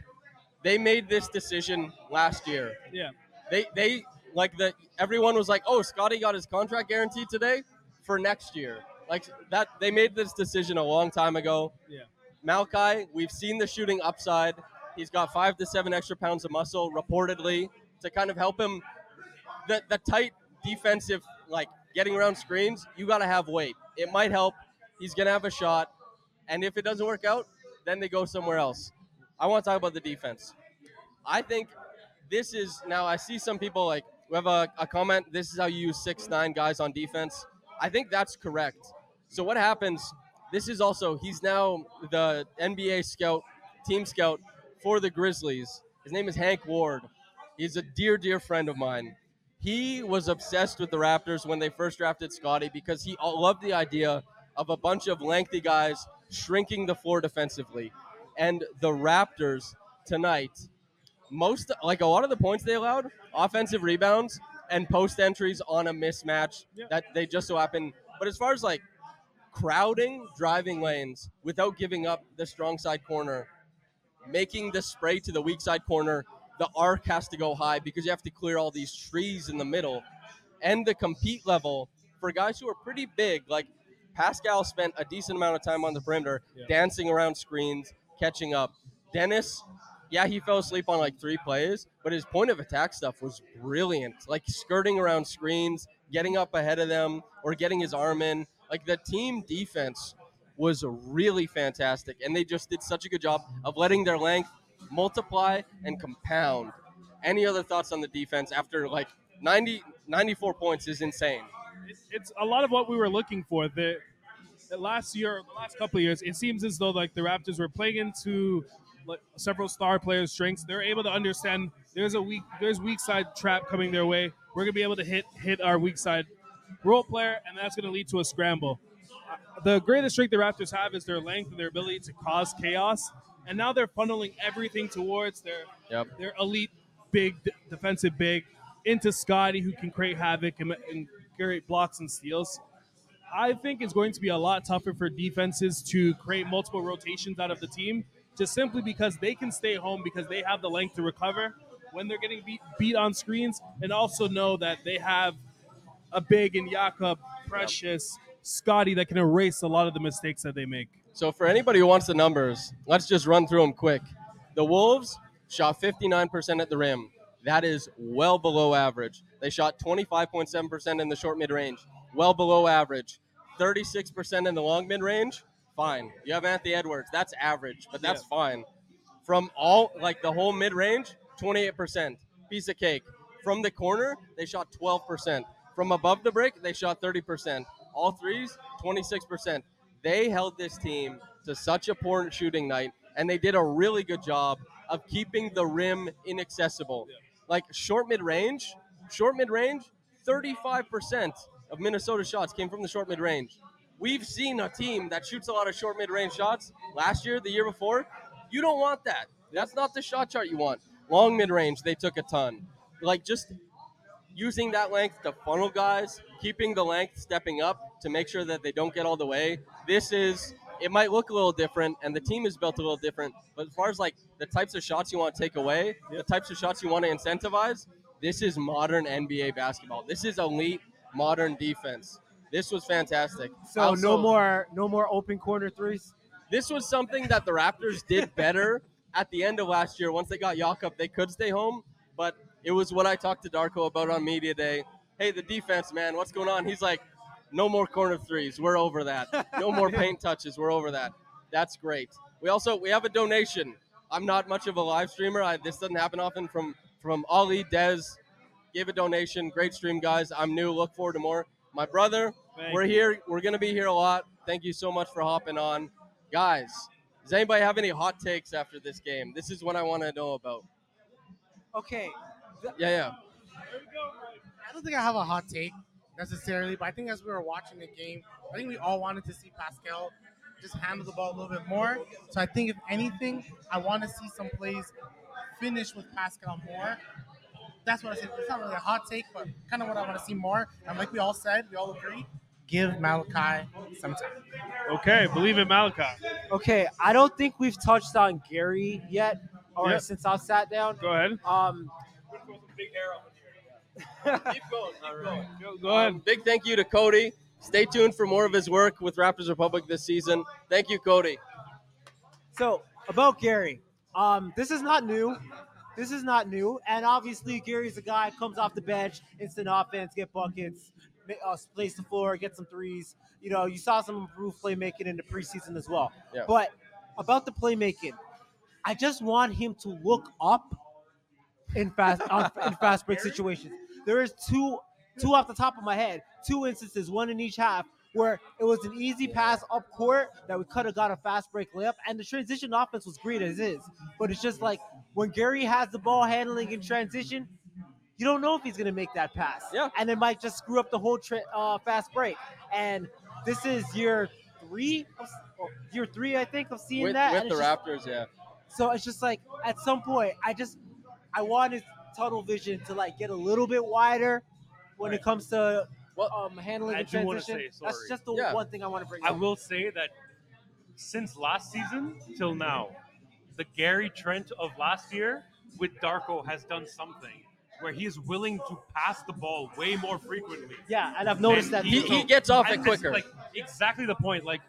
Speaker 4: They made this decision last year.
Speaker 2: Yeah.
Speaker 4: They they like the everyone was like, oh, Scotty got his contract guaranteed today for next year. Like that, they made this decision a long time ago.
Speaker 2: Yeah.
Speaker 4: Malachi, we've seen the shooting upside. He's got five to seven extra pounds of muscle, reportedly, to kind of help him. The the tight defensive, like getting around screens, you got to have weight. It might help. He's gonna have a shot, and if it doesn't work out, then they go somewhere else. I want to talk about the defense. I think this is now. I see some people like we have a, a comment. This is how you use six nine guys on defense. I think that's correct. So what happens? This is also he's now the NBA scout, team scout for the Grizzlies. His name is Hank Ward. He's a dear, dear friend of mine. He was obsessed with the Raptors when they first drafted Scotty because he loved the idea of a bunch of lengthy guys shrinking the floor defensively. And the Raptors tonight, most like a lot of the points they allowed, offensive rebounds and post entries on a mismatch that they just so happen. But as far as like crowding driving lanes without giving up the strong side corner, making the spray to the weak side corner, the arc has to go high because you have to clear all these trees in the middle. And the compete level for guys who are pretty big, like Pascal spent a decent amount of time on the perimeter,
Speaker 2: Yeah.
Speaker 4: dancing around screens, catching up. Dennis, yeah, he fell asleep on like three plays, but his point of attack stuff was brilliant. Like skirting around screens, getting up ahead of them, or getting his arm in. Like the team defense was really fantastic, and they just did such a good job of letting their length multiply and compound. Any other thoughts on the defense after like 90, 94 points is insane.
Speaker 2: It's, a lot of what we were looking for. The, the last year, the last couple years, it seems as though like the Raptors were playing into like several star players' strengths. They're able to understand there's a weak there's weak side trap coming their way. We're gonna be able to hit hit our weak side role player, and that's gonna lead to a scramble. Uh, The greatest strength the Raptors have is their length and their ability to cause chaos. And now they're funneling everything towards their
Speaker 4: Yep.
Speaker 2: their elite big defensive big into Scotty, who can create havoc and, and create blocks and steals. I think it's going to be a lot tougher for defenses to create multiple rotations out of the team, just simply because they can stay home because they have the length to recover when they're getting beat, beat on screens, and also know that they have a big and Jakob, Precious, Scotty that can erase a lot of the mistakes that they make.
Speaker 4: So for anybody who wants the numbers, let's just run through them quick. The Wolves shot 59% at the rim. That is well below average. They shot 25.7% in the short mid range, well below average. 36% in the long mid range, fine. You have Anthony Edwards, that's average, but that's fine. From all, like the whole mid range, 28%, piece of cake. From the corner, they shot 12%. From above the break, they shot 30%. All threes, 26%. They held this team to such a poor shooting night, and they did a really good job of keeping the rim inaccessible. Like short mid range, short mid range, 35% of Minnesota shots came from the short mid range. We've seen a team that shoots a lot of short mid range shots last year, the year before. You don't want that. That's not the shot chart you want. Long mid range, they took a ton. Like just using that length to funnel guys, keeping the length, stepping up to make sure that they don't get all the way. This is it might look a little different and the team is built a little different, but as far as like the types of shots you want to take away, the types of shots you want to incentivize, this is modern NBA basketball. This is elite modern defense. This was fantastic.
Speaker 5: So
Speaker 4: Also-
Speaker 5: no more no more open corner threes.
Speaker 4: this was something that the Raptors did better at the end of last year. Once they got Jakob, they could stay home, but it was what I talked to Darko about on media day. Hey, the defense, man, what's going on? He's like, no more corner threes. We're over that. No more paint touches. We're over that. That's great. We also we have a donation. I'm not much of a live streamer. I, this doesn't happen often. From from Ali Dez, gave a donation. Great stream, guys. I'm new. Look forward to more. My brother,
Speaker 2: Thank
Speaker 4: we're
Speaker 2: you.
Speaker 4: here. We're gonna be here a lot. Thank you so much for hopping on, guys. Does anybody have any hot takes after this game? This is what I want to know about.
Speaker 5: Okay.
Speaker 4: Yeah, yeah.
Speaker 6: I don't think I have a hot take necessarily, but I think as we were watching the game, I think we all wanted to see Pascal just handle the ball a little bit more. So I think if anything, I want to see some plays finish with Pascal more. That's what I said. It's not really a hot take, but kind of what I want to see more. And like we all said, we all agree, give Malachi some time.
Speaker 2: Okay, believe in Malachi.
Speaker 5: Okay, I don't think we've touched on Gary yet. Or
Speaker 2: Yep.
Speaker 5: since I sat down.
Speaker 2: Go ahead.
Speaker 5: Um,
Speaker 4: Keep going. Keep going.
Speaker 2: Go, go ahead.
Speaker 4: Um, big thank you to Cody. Stay tuned for more of his work with Raptors Republic this season. Thank you, Cody.
Speaker 5: So about Gary, um, this is not new. This is not new, and obviously Gary's a guy comes off the bench, instant offense, get buckets, ma- uh, place the floor, get some threes. You know, you saw some improved playmaking in the preseason as well.
Speaker 4: Yeah.
Speaker 5: But about the playmaking, I just want him to look up in fast on, in fast break situations. There is two two off the top of my head, two instances, one in each half, where it was an easy pass up court that we could have got a fast break layup, and the transition offense was great as is. But it's just like when Gary has the ball handling in transition, you don't know if he's gonna make that pass.
Speaker 4: Yeah.
Speaker 5: And it might just screw up the whole tra- uh, fast break. And this is year three, of, oh, year three, I think, of seeing
Speaker 4: With,
Speaker 5: that.
Speaker 4: with the
Speaker 5: just-
Speaker 4: Raptors, yeah.
Speaker 5: so it's just like at some point, I just I want his tunnel vision to like get a little bit wider when it comes to um, handling
Speaker 8: I
Speaker 5: the transition.
Speaker 8: say,
Speaker 5: That's just the
Speaker 8: Yeah.
Speaker 5: one thing I want to bring
Speaker 8: I
Speaker 5: up.
Speaker 8: will say that since last season till now, the Gary Trent of last year with Darko has done something where he is willing to pass the ball way more frequently.
Speaker 5: Yeah, and I've noticed that
Speaker 4: He- he gets off it
Speaker 8: and this is,
Speaker 4: quicker.
Speaker 8: Like exactly the point. Like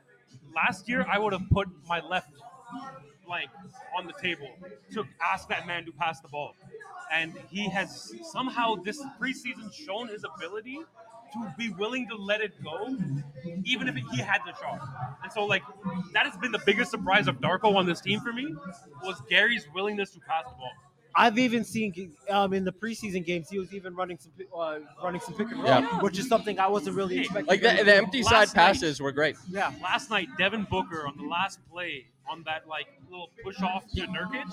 Speaker 8: last year, I would have put my left flank on the table to ask that man to pass the ball, and he has somehow this preseason shown his ability to be willing to let it go, even if he had the shot. And so, like that has been the biggest surprise of Darko on this team for me was Gary's willingness to pass the ball.
Speaker 5: I've even seen um, in the preseason games he was even running some pi- uh, running some pick and roll,
Speaker 4: Yeah.
Speaker 5: which is something I wasn't really expecting.
Speaker 4: Like the, the
Speaker 5: do.
Speaker 4: empty side
Speaker 8: Last night-
Speaker 4: passes were great.
Speaker 5: Yeah.
Speaker 8: Last night, Devin Booker on the last play on that like little push off to Nurkic.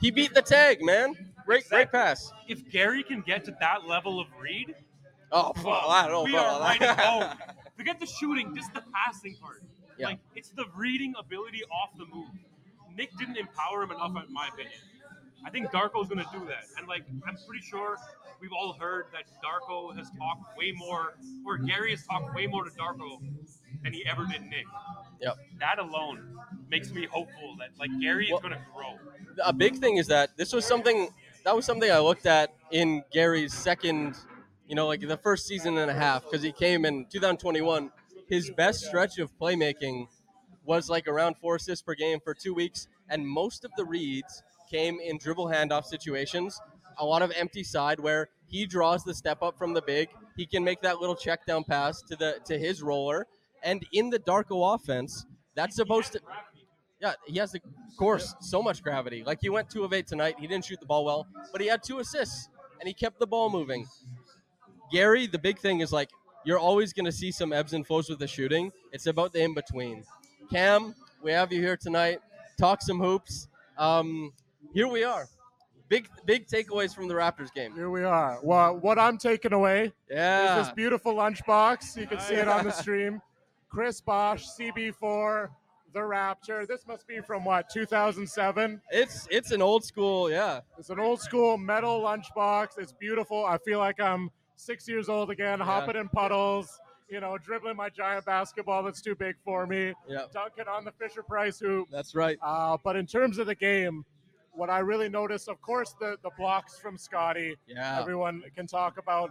Speaker 4: He beat the tag, man. Great, great pass.
Speaker 8: If Gary can get to that level of read,
Speaker 4: Oh,
Speaker 8: well,
Speaker 4: I don't
Speaker 8: we
Speaker 4: know
Speaker 8: are
Speaker 4: about
Speaker 8: ready to
Speaker 4: that.
Speaker 8: go. Forget the shooting, just the passing part.
Speaker 4: Yeah.
Speaker 8: Like it's the reading ability off the move. Nick didn't empower him enough, in my opinion. I think Darko's going to do that, and like I'm pretty sure we've all heard that Darko has talked way more, or Gary has talked way more to Darko than he ever did Nick.
Speaker 4: Yep.
Speaker 8: That alone makes me hopeful that like Gary is going to grow.
Speaker 4: a big thing is that this was something that was something I looked at in Gary's second, you know, like the first season and a half because he came in 2021. His best stretch of playmaking was like around four assists per game for two weeks, and most of the reads came in dribble handoff situations. A lot of empty side where he draws the step up from the big. He can make that little check down pass to the to his roller, and in the Darko offense, that's supposed to. Yeah, he has, of course, so much gravity. Like he went two of eight tonight. He didn't shoot the ball well, but he had two assists and he kept the ball moving. Gary, the big thing is like you're always going to see some ebbs and flows with the shooting. It's about the in between. Cam, we have you here tonight. Talk some hoops. Um, here we are. Big big takeaways from the Raptors game.
Speaker 9: Here we are. Well, what I'm taking away
Speaker 4: Yeah.
Speaker 9: is this beautiful lunchbox. You can see it on the stream. Chris Bosh, CB4, the Rapture. This must be from what 2007.
Speaker 4: It's it's an old school, yeah.
Speaker 9: It's an old school metal lunchbox. It's beautiful. I feel like I'm six years old again, hopping in puddles. You know, dribbling my giant basketball that's too big for me.
Speaker 4: Yeah.
Speaker 9: Dunking on the Fisher Price hoop.
Speaker 4: That's right.
Speaker 9: Uh, but in terms of the game, what I really noticed, of course, the the blocks from Scotty.
Speaker 4: Yeah.
Speaker 9: Everyone can talk about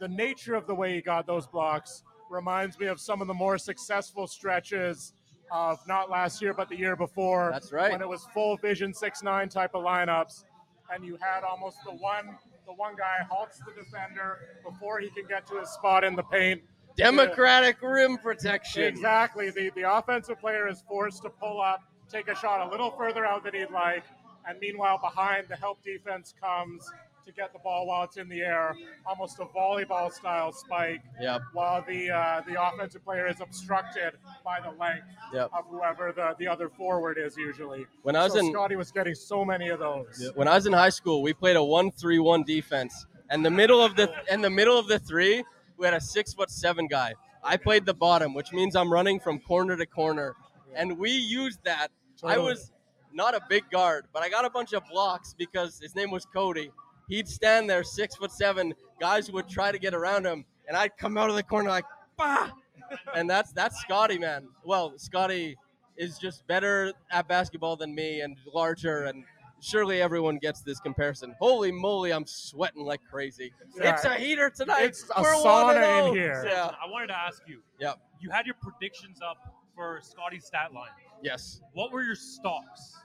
Speaker 9: the nature of the way he got those blocks. Reminds me of some of the more successful stretches of not last year, but the year before.
Speaker 4: That's right.
Speaker 9: When it was full vision six nine type of lineups, and you had almost the one the one guy halts the defender before he can get to his spot in the paint.
Speaker 4: Democratic rim protection.
Speaker 9: Exactly. The the offensive player is forced to pull up, take a shot a little further out than he'd like, and meanwhile behind the help defense comes to get the ball while it's in the air, almost a volleyball style spike.
Speaker 4: Yep.
Speaker 9: While the uh, the offensive player is obstructed by the length
Speaker 4: Yep.
Speaker 9: of whoever the, the other forward is usually.
Speaker 4: When I was
Speaker 9: so
Speaker 4: in-
Speaker 9: Scotty was getting so many of those.
Speaker 4: When I was in high school, we played a one-three-one defense, and the middle of the in the middle of the three, we had a six foot seven guy. I played the bottom, which means I'm running from corner to corner, and we used that. I was not a big guard, but I got a bunch of blocks because his name was Cody. He'd stand there, six foot seven. Guys would try to get around him, and I'd come out of the corner like, bah! and that's that's Scotty, man. Well, Scotty is just better at basketball than me and larger, and surely everyone gets this comparison. Holy moly, I'm sweating like crazy.
Speaker 9: Yeah.
Speaker 4: It's a heater tonight.
Speaker 9: It's a
Speaker 4: We're
Speaker 9: sauna
Speaker 4: one and oh.
Speaker 9: in here.
Speaker 4: Yeah.
Speaker 8: I wanted to ask you.
Speaker 4: Yep.
Speaker 8: You had your predictions up for Scotty's stat line.
Speaker 4: Yes.
Speaker 8: What were your stocks?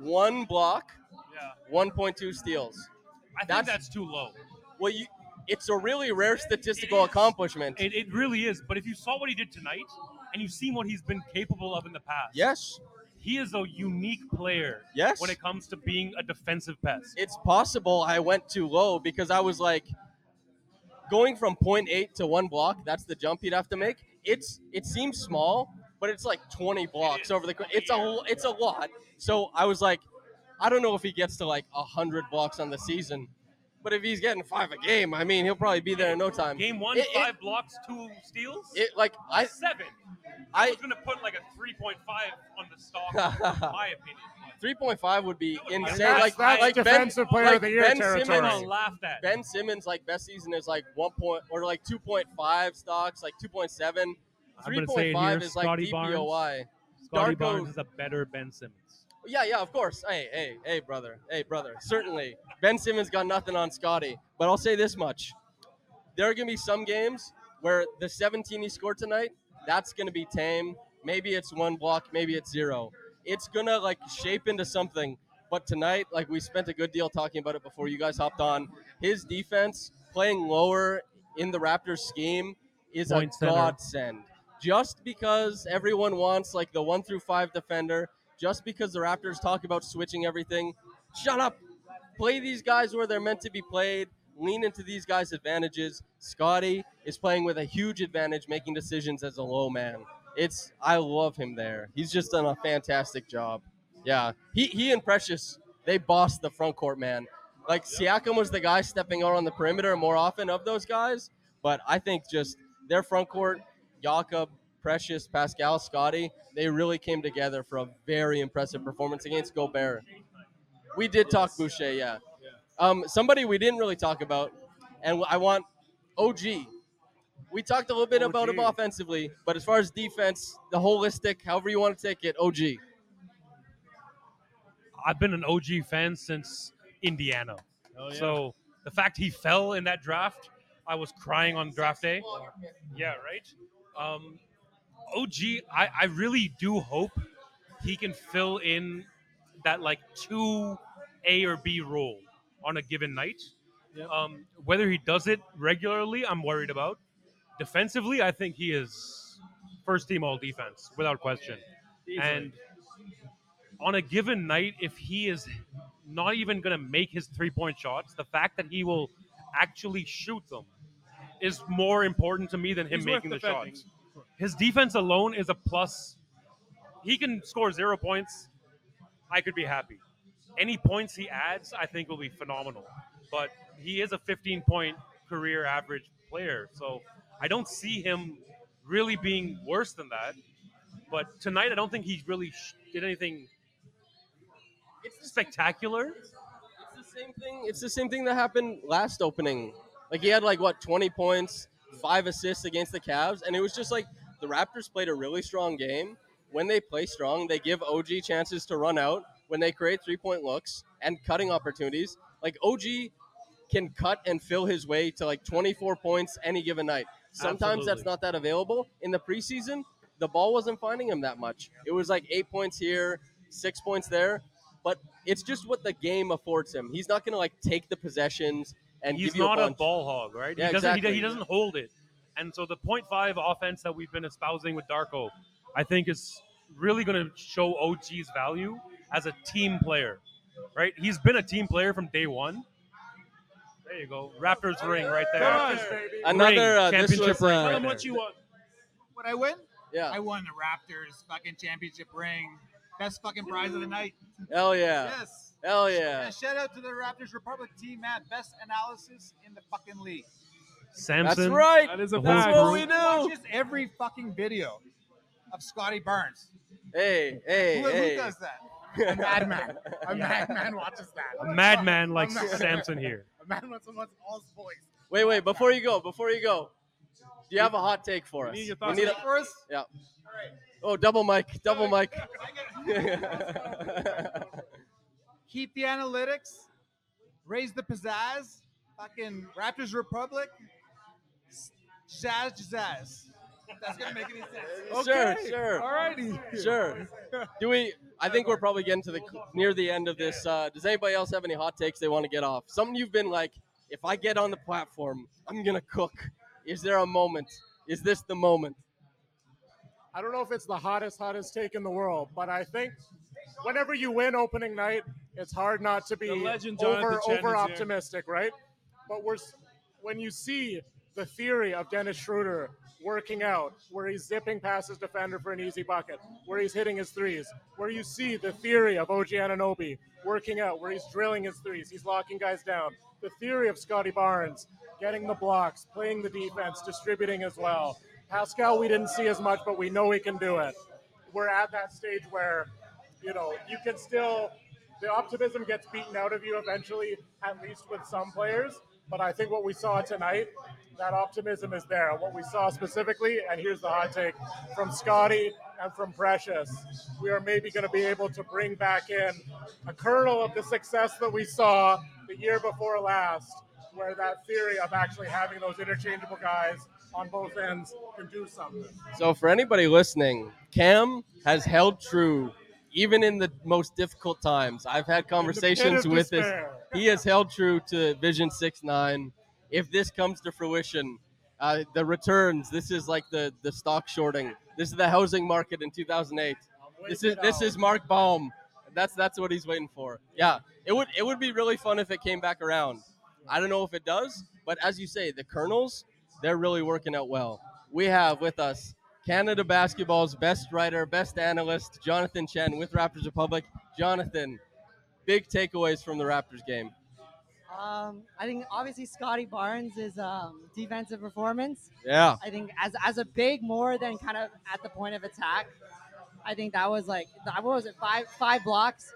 Speaker 4: One block,
Speaker 8: Yeah.
Speaker 4: 1.2 steals.
Speaker 8: I think that's, too low.
Speaker 4: Well, you. It's a really rare statistical accomplishment.
Speaker 8: It, it really is. But if you saw what he did tonight, and you've seen what he's been capable of in the past,
Speaker 4: Yes.
Speaker 8: he is a unique player.
Speaker 4: Yes.
Speaker 8: When it comes to being a defensive pest.
Speaker 4: it's possible I went too low because I was like going from 0.8 to one block. That's the jump you'd have to make. It's it seems small, but it's like 20 blocks over the. It's a it's a lot. So I was like, I don't know if he gets to like hundred blocks on the season, but if he's getting five a game, I mean he'll probably be there in no time.
Speaker 8: Game one,
Speaker 4: It- it-
Speaker 8: five blocks, two steals.
Speaker 4: It like I
Speaker 8: seven.
Speaker 4: I-
Speaker 8: I was gonna put like a three point five on the stock. in my opinion.
Speaker 4: 3.5 would be insane.
Speaker 9: that's-
Speaker 4: like
Speaker 9: that's
Speaker 4: like
Speaker 9: defensive
Speaker 4: ben,
Speaker 9: player
Speaker 4: like
Speaker 9: of the year
Speaker 4: ben
Speaker 9: territory.
Speaker 4: Simmons,
Speaker 8: laughed at.
Speaker 4: Ben Simmons, like best season is like one point or like 2.5 stocks, like 2.7.
Speaker 8: I'm gonna say it
Speaker 4: 3.5
Speaker 8: here,
Speaker 4: is like
Speaker 8: Scotty
Speaker 4: DPOY.
Speaker 8: Scotty
Speaker 4: Darko-
Speaker 8: Barnes is a better Ben Simmons.
Speaker 4: Yeah, yeah, of course. Hey, hey, hey, brother. Hey, brother. Certainly. Ben Simmons got nothing on Scotty. But I'll say this much. There are going to be some games where the 17 he scored tonight, that's going to be tame. Maybe it's one block, maybe it's zero. It's going to like shape into something. But tonight, like we spent a good deal talking about it before you guys hopped on. His defense playing lower in the Raptors scheme is
Speaker 8: Point
Speaker 4: a
Speaker 8: center.
Speaker 4: godsend. Just because everyone wants like the one through five defender, just because the Raptors talk about switching everything, shut up. Play these guys where they're meant to be played. Lean into these guys' advantages. Scotty is playing with a huge advantage, making decisions as a low man. It's I love him there. He's just done a fantastic job. Yeah, he he and Precious they bossed the front court man. Like Siakam was the guy stepping out on the perimeter more often of those guys, but I think just their front court, Jakob, Precious, Pascal, Scotty, they really came together for a very impressive performance against Gobert. We did talk Boucher, yeah. Um, somebody we didn't really talk about, and I want OG. We talked a little bit about him offensively, but as far as defense, the holistic, however you want to take it, OG.
Speaker 8: I've been an OG fan since Indiana.
Speaker 4: Oh, yeah.
Speaker 8: So the fact he fell in that draft, I was crying on draft day. Yeah, right. Um, OG, I, I really do hope he can fill in that like two A or B role on a given night. Um, whether he does it regularly, I'm worried about. Defensively, I think he is first team all defense without question. And on a given night, if he is not even going to make his three point shots, the fact that he will actually shoot them is more important to me than him
Speaker 2: He's
Speaker 8: making the
Speaker 2: defending.
Speaker 8: shots. His defense alone is a plus. He can score zero points. I could be happy. Any points he adds, I think, will be phenomenal. But he is a 15 point career average player. So I don't see him really being worse than that. But tonight, I don't think he really sh- did anything spectacular.
Speaker 4: It's the same thing. It's the same thing that happened last opening. Like he had like what 20 points, five assists against the Cavs, and it was just like the Raptors played a really strong game. When they play strong, they give OG chances to run out. When they create three point looks and cutting opportunities, like OG can cut and fill his way to like 24 points any given night. Sometimes that's not that available. In the preseason, the ball wasn't finding him that much. It was like eight points here, six points there, but it's just what the game affords him. He's not going to like take the possessions and
Speaker 8: He's
Speaker 4: give you
Speaker 8: not
Speaker 4: a
Speaker 8: a, ball hog, right?
Speaker 4: Yeah,
Speaker 8: he doesn't.
Speaker 4: exactly.
Speaker 8: He, he doesn't hold it, and so the point five offense that we've been espousing with Darko, I think, is really going to show OG's value as a team player, right? He's been a team player from day one. There you go, Raptors ring right there.
Speaker 6: Raptors,
Speaker 8: Ring,
Speaker 4: Another, uh, this
Speaker 8: championship
Speaker 4: was,
Speaker 8: ring.
Speaker 4: uh,
Speaker 8: right
Speaker 4: Tell 'em
Speaker 8: there.
Speaker 4: what you
Speaker 2: want.
Speaker 10: What I win?
Speaker 4: Yeah.
Speaker 10: I won the Raptors fucking championship ring. Best fucking prize of the night.
Speaker 4: Hell yeah.
Speaker 10: Yes.
Speaker 4: Hell yeah.
Speaker 10: And Shout out to the Raptors Republic team, Matt. Best analysis in the fucking league.
Speaker 8: Samson.
Speaker 4: That's right.
Speaker 2: That is a
Speaker 8: The whole group.
Speaker 4: what we do.
Speaker 10: Watches every fucking video of Scotty Barnes.
Speaker 4: Hey, hey,
Speaker 10: who,
Speaker 4: hey.
Speaker 10: who does that? A madman. A madman watches that.
Speaker 8: A madman like
Speaker 10: A madman.
Speaker 8: Samson here.
Speaker 6: A man wants someone all his boys.
Speaker 4: Wait, wait. Before you go, before you go, do you have a hot take for
Speaker 2: We
Speaker 4: us?
Speaker 2: need your
Speaker 4: We
Speaker 2: thoughts
Speaker 4: need a-
Speaker 10: For us?
Speaker 4: yeah. Oh, double mic, double mic.
Speaker 10: Keep the analytics. Raise the pizzazz. Fucking Raptors Republic. Shaz Jazz. That's gonna make any sense.
Speaker 4: Sure, sure.
Speaker 2: Alrighty.
Speaker 4: Sure. Do we? I think we're probably getting to the near the end of this. Uh, does anybody else have any hot takes they want to get off? Something you've been like, if I get on the platform, I'm gonna cook. Is there a moment? Is this the moment?
Speaker 9: I don't know if it's the hottest, hottest take in the world, but I think whenever you win opening night, it's hard not to be
Speaker 2: legend
Speaker 9: over over optimistic, right? But we're when you see the theory of Dennis Schroeder working out, where he's zipping past his defender for an easy bucket, where he's hitting his threes, where you see the theory of OG Anunoby working out, where he's drilling his threes, he's locking guys down, the theory of Scotty Barnes getting the blocks, playing the defense, distributing as well. Pascal, we didn't see as much, but we know he can do it. We're at that stage where, you know, you can still, the optimism gets beaten out of you eventually, at least with some players. But I think what we saw tonight, that optimism is there. What we saw specifically, and here's the hot take from Scotty and from Precious, we are maybe going to be able to bring back in a kernel of the success that we saw the year before last, where that theory of actually having those interchangeable guys on both ends can do something.
Speaker 4: So for anybody listening, Cam has held true even in the most difficult times. I've had conversations with this. He has held true to Vision Six Nine. If this comes to fruition, uh, the returns. This is like the the stock shorting. This is the housing market in 2008. This is this is Mark Baum. That's that's what he's waiting for. Yeah, it would it would be really fun if it came back around. I don't know if it does, but as you say, the kernels, they're really working out well. We have with us Canada basketball's best writer, best analyst, Jonathan Chen with Raptors Republic. Jonathan, big takeaways from the Raptors game.
Speaker 11: Um, I think obviously Scotty Barnes' is um, defensive performance.
Speaker 4: Yeah.
Speaker 11: I think as as a big more than kind of at the point of attack. I think that was like what was it five five blocks,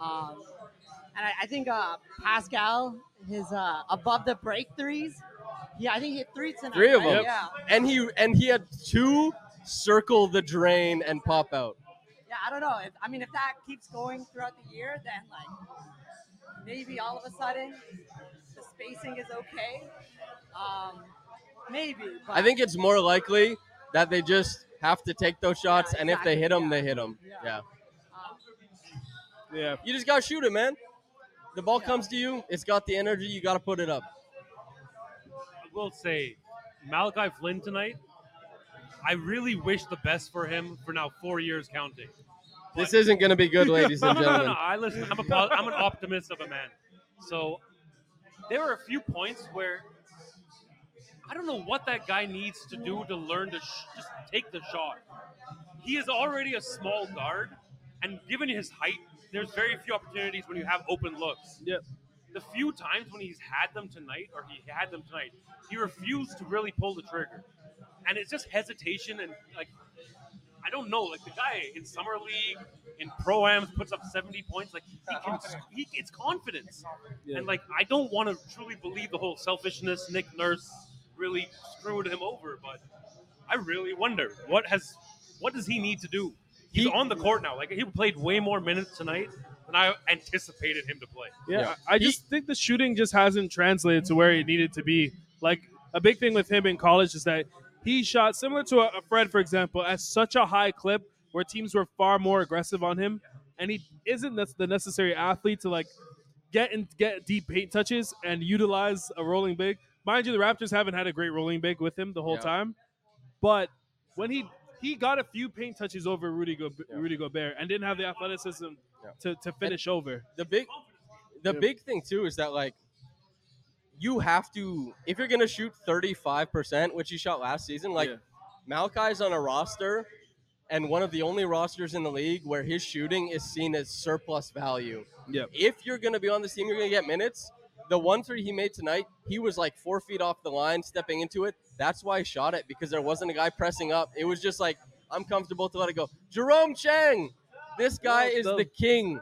Speaker 11: um, and I, I think uh, Pascal his uh, above the break threes. Yeah, I think he hit three tonight.
Speaker 4: Three of
Speaker 11: right?
Speaker 4: them.
Speaker 11: Yeah.
Speaker 4: And he and he had two circle the drain and pop out.
Speaker 11: Yeah, I don't know. If, I mean, if that keeps going throughout the year, then like maybe all of a sudden the spacing is okay. Um, maybe. But
Speaker 4: I think it's more likely that they just have to take those shots, and if they hit them, they hit them. Yeah.
Speaker 2: Yeah.
Speaker 4: You just gotta shoot it, man. The ball comes to you. It's got the energy. You gotta put it up.
Speaker 8: I will say, Malachi Flynn tonight. I really wish the best for him for now four years counting.
Speaker 4: This isn't gonna be good, ladies
Speaker 8: no,
Speaker 4: and
Speaker 8: no, no, no,
Speaker 4: gentlemen.
Speaker 8: no. I listen. I'm a I'm an optimist of a man. So there were a few points where I don't know what that guy needs to do to learn to sh- just take the shot. He is already a small guard, and given his height, there's very few opportunities when you have open looks.
Speaker 2: Yep.
Speaker 8: The few times when he's had them tonight, or he had them tonight, he refused to really pull the trigger, and it's just hesitation and like I don't know. Like the guy in summer league, in pro ams, puts up 70 points. Like he can, he, it's confidence.
Speaker 2: Yeah.
Speaker 8: And like I don't want to truly believe the whole selfishness. Nick Nurse really screwed him over, but I really wonder what has what does he need to do? He's on the court now. Like he played way more minutes tonight than I anticipated him to play.
Speaker 2: Yeah, I I just think the shooting just hasn't translated to where it needed to be. Like a big thing with him in college is that he shot similar to a, a Fred, for example, at such a high clip where teams were far more aggressive on him, and he isn't the the necessary athlete to like get and get deep paint touches and utilize a rolling big. Mind you, the Raptors haven't had a great rolling big with him the whole
Speaker 4: Yeah.
Speaker 2: time, but when he he got a few paint touches over Rudy Go, Rudy Gobert and didn't have the athleticism to, to finish over.
Speaker 4: The big, the
Speaker 2: Yeah.
Speaker 4: big thing too is that like you have to if you're gonna shoot 35 percent, which he shot last season. Like Malachi's on a roster, and one of the only rosters in the league where his shooting is seen as surplus value.
Speaker 2: Yep.
Speaker 4: If you're gonna be on this team, you're gonna get minutes. The one three he made tonight, he was like four feet off the line, stepping into it. That's why I shot it because there wasn't a guy pressing up. It was just like I'm comfortable to let it go. Jerome Chang, this guy is the king.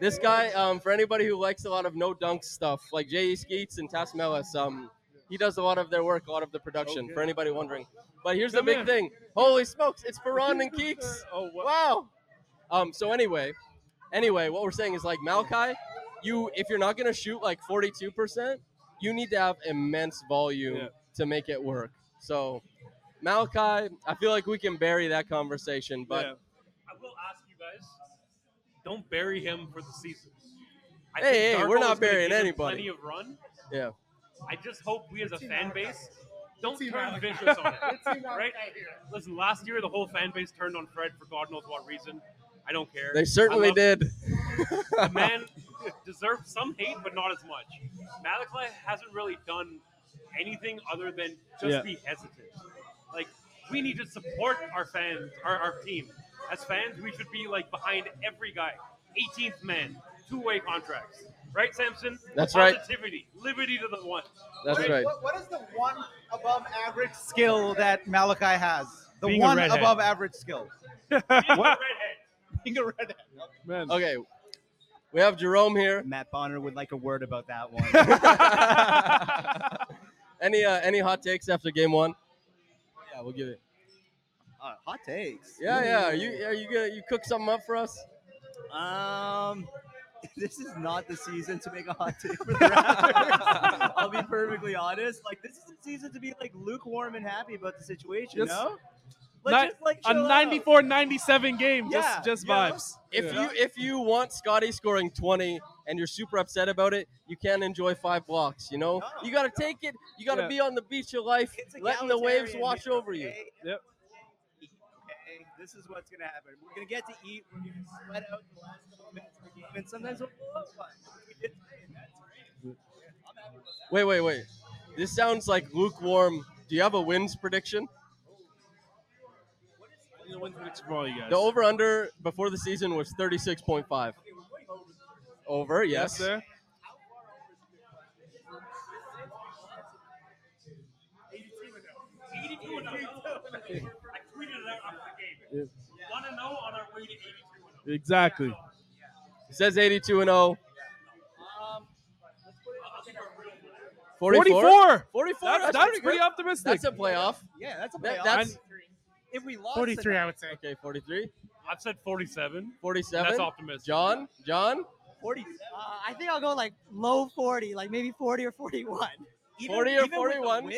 Speaker 4: This guy, um, for anybody who likes a lot of no dunk stuff, like J.E. Skeets and Tas Melis, um, he does a lot of their work, a lot of the production. For anybody wondering, but here's the big
Speaker 2: here.
Speaker 4: thing: holy smokes, it's Ferran and Keeks.
Speaker 2: oh
Speaker 4: wow! Um, so anyway, anyway, what we're saying is like Malachi, you if you're not gonna shoot like 42 percent, you need to have immense volume
Speaker 2: Yeah.
Speaker 4: to make it work. So Malachi, I feel like we can bury that conversation, but.
Speaker 8: I will ask you guys, don't bury him for the season. I
Speaker 4: Hey, hey, we're not burying anybody.
Speaker 8: Plenty of run.
Speaker 4: Yeah.
Speaker 8: I just hope we as a fan base don't
Speaker 9: Team
Speaker 8: turn vicious on it. Right? Listen, last year the whole fan base turned on Fred for God knows what reason. I don't care.
Speaker 4: They certainly did.
Speaker 8: The man deserves some hate, but not as much. Malachi hasn't really done anything other than just
Speaker 2: Yeah.
Speaker 8: be hesitant. Like we need to support our fans, our, our team. As fans, we should be like behind every guy. 18th man, two-way contracts. Right, Samson?
Speaker 4: That's right.
Speaker 8: Positivity, liberty to the one.
Speaker 4: That's right.
Speaker 10: What, what is the one above average skill that Malachi has? The
Speaker 8: Being
Speaker 10: one above average skill.
Speaker 8: What? A redhead.
Speaker 10: Being a redhead.
Speaker 2: Man.
Speaker 4: Okay, we have Jerome here.
Speaker 12: Matt Bonner would like a word about that one.
Speaker 4: Any uh, any hot takes after game one? Yeah, we'll give it.
Speaker 12: Uh, hot takes.
Speaker 4: Yeah, yeah. Are you are you gonna you cook something up for us?
Speaker 12: Um, this is not the season to make a hot take for the Raptors. I'll be perfectly honest. Like this is the season to be like lukewarm and happy about the situation.
Speaker 2: Just-
Speaker 12: no,
Speaker 2: Ni-
Speaker 12: just, like,
Speaker 2: a
Speaker 12: chill
Speaker 2: 94-97 game,
Speaker 12: Yeah,
Speaker 2: just just
Speaker 12: you know?
Speaker 2: vibes.
Speaker 4: If
Speaker 2: Yeah.
Speaker 4: you if you want Scotty scoring 20 and you're super upset about it, you can't enjoy five blocks. You know, you got to take it. You got to
Speaker 2: Yeah.
Speaker 4: be on the beach of life, letting the waves wash
Speaker 12: here,
Speaker 4: over you.
Speaker 2: Yep.
Speaker 12: Okay, this is what's gonna happen. We're gonna get to eat. We're gonna sweat out the last couple minutes of the game, and sometimes we'll blow up fun. We did today, and that's great. I'm happy with that.
Speaker 4: Wait, wait, wait. This sounds like lukewarm. Do you have a wins prediction?
Speaker 2: You know, when's the for all you guys?
Speaker 4: The over under before the season was 36.5. Over, yes.
Speaker 2: Yes, sir.
Speaker 8: I tweeted it out after the game. Want to know on our way to 82
Speaker 2: Exactly.
Speaker 4: It says 82 and um, 0.
Speaker 2: 44.
Speaker 4: 44.
Speaker 2: That's, that's pretty,
Speaker 4: good.
Speaker 2: optimistic.
Speaker 4: That's a playoff.
Speaker 12: Yeah, that's a
Speaker 4: That-
Speaker 12: playoff.
Speaker 4: that's
Speaker 12: if we lost
Speaker 6: 43,
Speaker 12: tonight-
Speaker 6: I would say.
Speaker 4: okay. 43.
Speaker 8: I've said 47.
Speaker 4: 47.
Speaker 8: That's optimistic.
Speaker 4: John. John.
Speaker 12: 40.
Speaker 11: Uh, I think I'll go like low 40, like maybe 40 or 41.
Speaker 4: 40 or 41.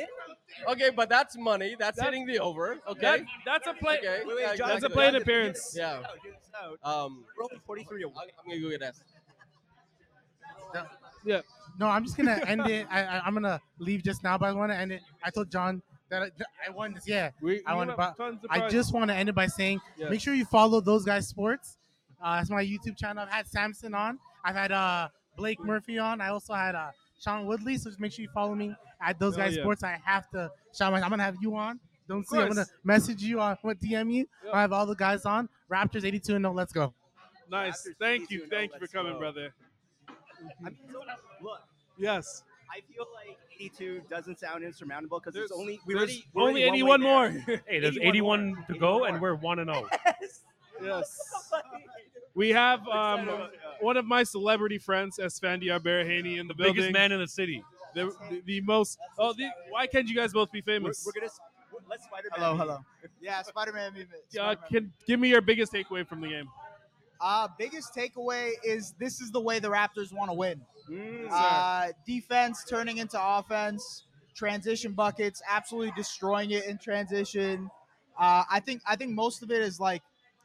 Speaker 4: Okay, but that's money. That's
Speaker 2: That-
Speaker 4: hitting the over. Okay.
Speaker 2: That- that's a play.
Speaker 4: Okay.
Speaker 12: Wait, wait,
Speaker 4: yeah,
Speaker 12: John,
Speaker 2: That's a
Speaker 4: exactly.
Speaker 2: play in
Speaker 12: Get- get-
Speaker 2: appearance.
Speaker 4: Yeah.
Speaker 12: Get this out, get this out.
Speaker 4: Um,
Speaker 12: We're only 43 to 1.
Speaker 4: I'm gonna go get that.
Speaker 2: Yeah.
Speaker 6: No, I'm just gonna end it. I, I, I'm gonna leave just now, but I want to end it. I told John that I, that I won this. Yeah,
Speaker 2: We,
Speaker 6: I
Speaker 2: we
Speaker 6: want to.
Speaker 2: tons of
Speaker 6: I just want to end it by saying,
Speaker 2: Yeah.
Speaker 6: make sure you follow those guys' sports. Uh, that's my YouTube channel. I've had Samson on. I've had uh, Blake Murphy on. I also had uh, Sean Woodley. So just make sure you follow me at those
Speaker 2: Oh,
Speaker 6: guys'
Speaker 2: yeah.
Speaker 6: sports. I have to. Sean, I'm gonna have you on. Don't see. I'm gonna message you on what DM you.
Speaker 2: Yeah.
Speaker 6: I have all the guys on. Raptors 82 and no. Let's go.
Speaker 2: Nice.
Speaker 12: Raptors
Speaker 2: Thank you.
Speaker 12: and oh,
Speaker 2: Thank you for coming,
Speaker 12: go.
Speaker 2: brother.
Speaker 12: I mean, so, look,
Speaker 2: Yes.
Speaker 12: I feel like 82 doesn't sound insurmountable because it's only we
Speaker 2: there's
Speaker 12: already we're
Speaker 2: only
Speaker 12: already one
Speaker 2: 81 more.
Speaker 8: Hey, there's 81 to go, and we're one and oh. zero.
Speaker 2: Yes. We have um, one of my celebrity friends, Esfandia Berhaney, in the building.
Speaker 8: Biggest man in the city.
Speaker 2: The, the, the most. Oh, the, why can't you guys both be famous?
Speaker 12: We're, we're gonna let's Spider-Man.
Speaker 13: Hello, hello. Yeah, Spider-Man. meme-
Speaker 2: Uh,
Speaker 13: Spider-Man.
Speaker 2: can give me your biggest takeaway from the game.
Speaker 13: Uh, biggest takeaway is this is the way the Raptors want to win.
Speaker 2: Mm,
Speaker 13: uh, defense turning into offense, transition buckets, absolutely destroying it in transition. Uh, I think I think most of it is like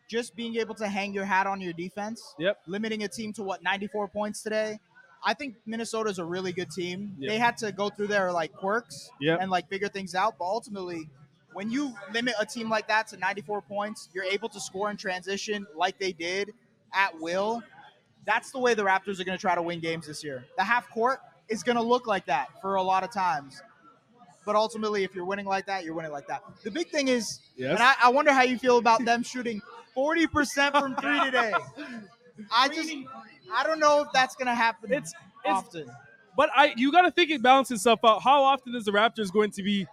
Speaker 13: just being able to hang your hat on your defense.
Speaker 2: Yep.
Speaker 13: Limiting a team to what 94 points today. I think Minnesota's a really good team.
Speaker 2: Yep.
Speaker 13: They had to go through their like quirks
Speaker 2: Yep.
Speaker 13: and like figure things out, but ultimately when you limit a team like that to 94 points, you're able to score in transition like they did at will. That's the way the Raptors are going to try to win games this year. The half court is going to look like that for a lot of times. But ultimately, if you're winning like that, you're winning like that. The big thing is,
Speaker 2: Yes.
Speaker 13: and I, I wonder how you feel about them shooting 40% from three today. I just, I don't know if that's going to happen
Speaker 2: It's
Speaker 13: often.
Speaker 2: But I, you got to think it balances itself out. How often is the Raptors going to be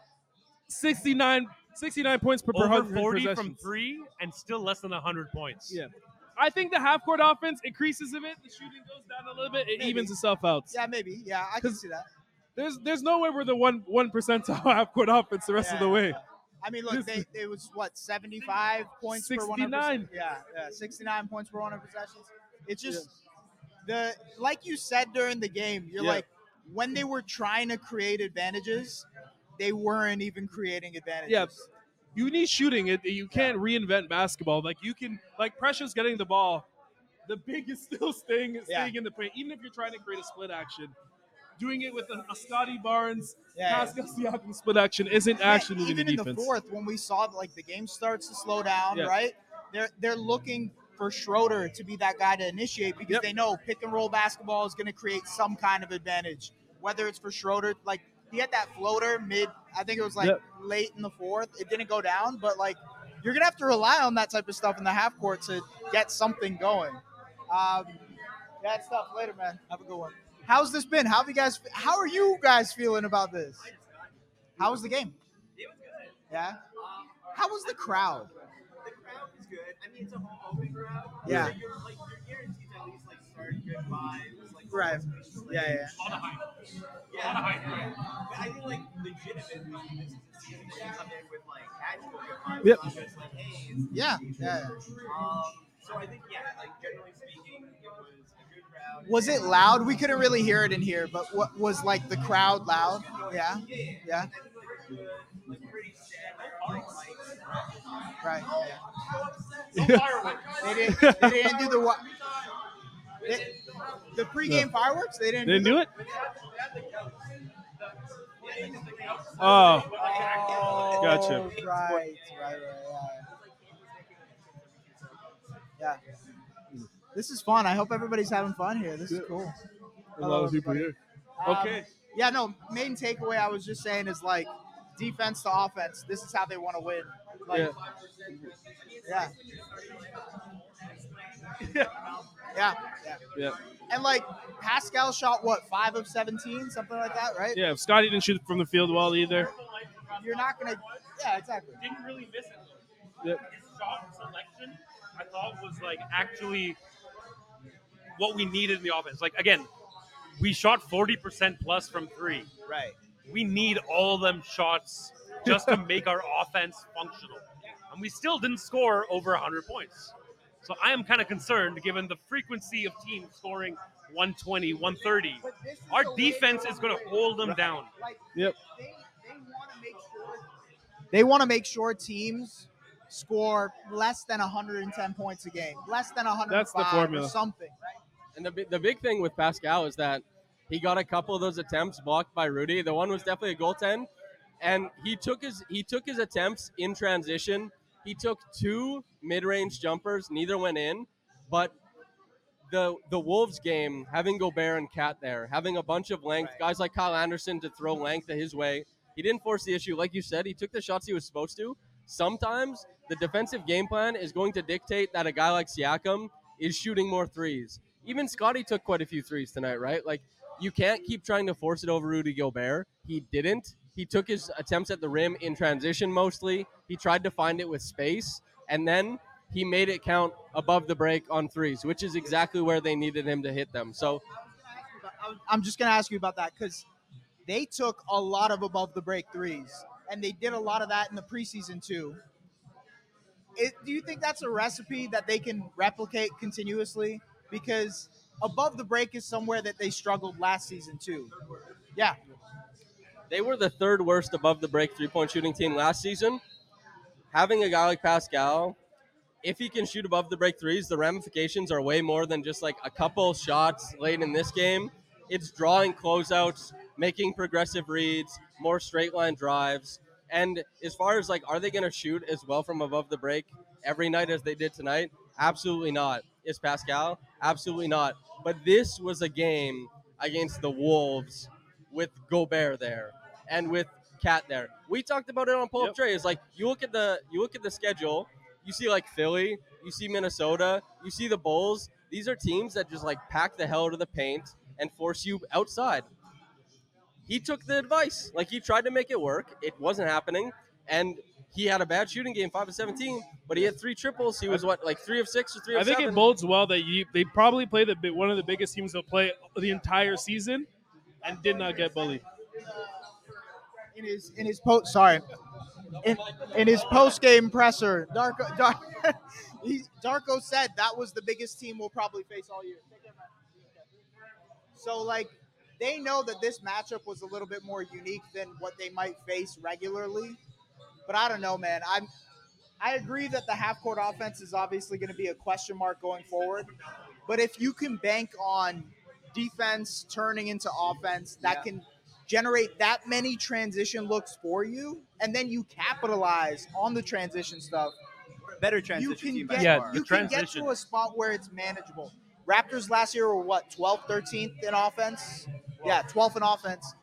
Speaker 2: 69, 69 points per, per
Speaker 8: Over
Speaker 2: hundred
Speaker 8: 40 from three, and still less than 100 points.
Speaker 2: Yeah. I think the half court offense increases a bit. The shooting goes down a little bit. It
Speaker 13: Maybe.
Speaker 2: evens itself out.
Speaker 13: Yeah, maybe. Yeah, I can see that.
Speaker 2: There's there's no way we're the one one percentile half court offense the rest of the
Speaker 13: Yeah.
Speaker 2: way.
Speaker 13: I mean, look, they, it was what 75 points per 100
Speaker 2: 69.
Speaker 13: Yeah, yeah, 69 points per 100 possessions. It's just the like you said during the game. You're
Speaker 2: Yeah.
Speaker 13: like when they were trying to create advantages, they weren't even creating advantages.
Speaker 2: Yeah. You need shooting. It you can't reinvent basketball. Like you can like Precious getting the ball. The big is still staying staying in the paint, even if you're trying to create a split action. Doing it with a, a Scotty Barnes,
Speaker 13: Yeah.
Speaker 2: Pascal Siakam split action isn't
Speaker 13: Yeah,
Speaker 2: actually
Speaker 13: even
Speaker 2: the
Speaker 13: in
Speaker 2: defense.
Speaker 13: the fourth when we saw like the game starts to slow down,
Speaker 2: Yeah.
Speaker 13: right? They're they're looking for Schroeder to be that guy to initiate because
Speaker 2: Yep.
Speaker 13: they know pick and roll basketball is going to create some kind of advantage. Whether it's for Schroeder, like he had that floater mid, I think it was like
Speaker 2: Yep.
Speaker 13: late in the fourth. It didn't go down, but like you're gonna have to rely on that type of stuff in the half court to get something going. Um, yeah, it's tough. Later, man. Have a good one. How's this been? How have you guys? How are you guys feeling about this? How was the game?
Speaker 12: It was good.
Speaker 13: Yeah. How was the crowd?
Speaker 12: The crowd was good. I mean, it's a home open crowd.
Speaker 13: Yeah.
Speaker 12: So you're like you're guaranteed to at least like start good vibes. Like
Speaker 13: Right.
Speaker 12: like,
Speaker 13: Yeah, yeah.
Speaker 12: A lot of hype. Yeah. yeah. But I think like legitimately, this is the season that you come in with like actual good.
Speaker 13: Yep.
Speaker 12: Just like hey.
Speaker 13: Yeah, yeah.
Speaker 12: Um. So I think yeah, like generally speaking, it was a good crowd.
Speaker 13: Was it loud? We couldn't really hear it in here, but what was like the crowd loud? Yeah. Yeah.
Speaker 12: Like pretty standard. Like,
Speaker 13: Right. Yeah. They didn't. They didn't do the what? They, the pregame fireworks. They didn't.
Speaker 2: They didn't do it.
Speaker 13: Oh.
Speaker 2: Oh, gotcha.
Speaker 13: Right. Right. Right. Yeah. Yeah. This is fun. I hope everybody's having fun here. This is cool.
Speaker 2: A lot of people here.
Speaker 13: Um,
Speaker 2: Okay.
Speaker 13: Yeah, no, main takeaway I was just saying is like defense to offense. This is how they want to win. Like,
Speaker 2: Yeah.
Speaker 13: yeah. yeah. Yeah.
Speaker 2: Yeah.
Speaker 13: And like Pascal shot what, five of seventeen, something like that, right?
Speaker 2: Yeah. Scotty didn't shoot from the field well either.
Speaker 13: You're not gonna Yeah, exactly.
Speaker 8: Didn't really miss it.
Speaker 2: Yep.
Speaker 8: His shot selection, I thought, was like actually what we needed in the offense. Like again, we shot 40% plus from three.
Speaker 13: Right.
Speaker 8: We need all them shots just to make our offense functional. And we still didn't score over 100 points. So I am kind of concerned given the frequency of teams scoring 120, 130. Our defense is going to hold them down.
Speaker 2: Yep.
Speaker 13: They want to make sure teams score less than 110 points a game, less than 105
Speaker 4: That's the formula.
Speaker 13: or something, right?
Speaker 4: And the, the big thing with Pascal is that he got a couple of those attempts blocked by Rudy. The one was definitely a goaltend, and he took his he took his attempts in transition. He took two mid-range jumpers, neither went in, but the the Wolves game, having Gobert and KAT there, having a bunch of length, guys like Kyle Anderson to throw length his way. He didn't force the issue, like you said. He took the shots he was supposed to. Sometimes the defensive game plan is going to dictate that a guy like Siakam is shooting more threes. Even Scotty took quite a few threes tonight, right? Like you can't keep trying to force it over Rudy Gobert. He didn't. He took his attempts at the rim in transition mostly. He tried to find it with space, and then he made it count above the break on threes, which is exactly where they needed him to hit them. So
Speaker 13: I'm just going to ask you about that because they took a lot of above the break threes, and they did a lot of that in the preseason too. It, do you think that's a recipe that they can replicate continuously? Because above the break is somewhere that they struggled last season too. Yeah,
Speaker 4: They were the third worst above the break three point shooting team last season. Having a guy like Pascal, if he can shoot above the break threes, the ramifications are way more than just like a couple shots late in this game. It's drawing closeouts, making progressive reads, more straight line drives. And as far as like, are they going to shoot as well from above the break every night as they did tonight? Absolutely not. Is Pascal? Absolutely not. But this was a game against the Wolves with Gobert there and with KAT there. We talked about it on Pull Up Trey. It's like you look at the you look at the schedule, you see like Philly, you see Minnesota, you see the Bulls. These are teams that just like pack the hell out of the paint and force you outside. He took the advice. Like he tried to make it work. It wasn't happening. And he had a bad shooting game, five of seventeen, but he had three triples. He was what, like three of six or three of
Speaker 2: I think
Speaker 4: seven?
Speaker 2: it bodes well that you they probably play the one of the biggest teams they'll play the entire season, and did not get bullied.
Speaker 13: in his in his post sorry in, in his post game presser, Darko Dar- he, Darko said that was the biggest team we'll probably face all year. So like they know that this matchup was a little bit more unique than what they might face regularly. But I don't know, man. I'm I agree that the half court offense is obviously going to be a question mark going forward. But if you can bank on defense turning into offense that
Speaker 12: Yeah.
Speaker 13: can generate that many transition looks for you, and then you capitalize on the transition stuff,
Speaker 12: Better transition.
Speaker 13: you
Speaker 12: transition
Speaker 13: can get
Speaker 8: Yeah,
Speaker 12: far.
Speaker 13: you can get to a spot where it's manageable. Raptors last year were what 12th, 13th in offense. Yeah, 12th in offense,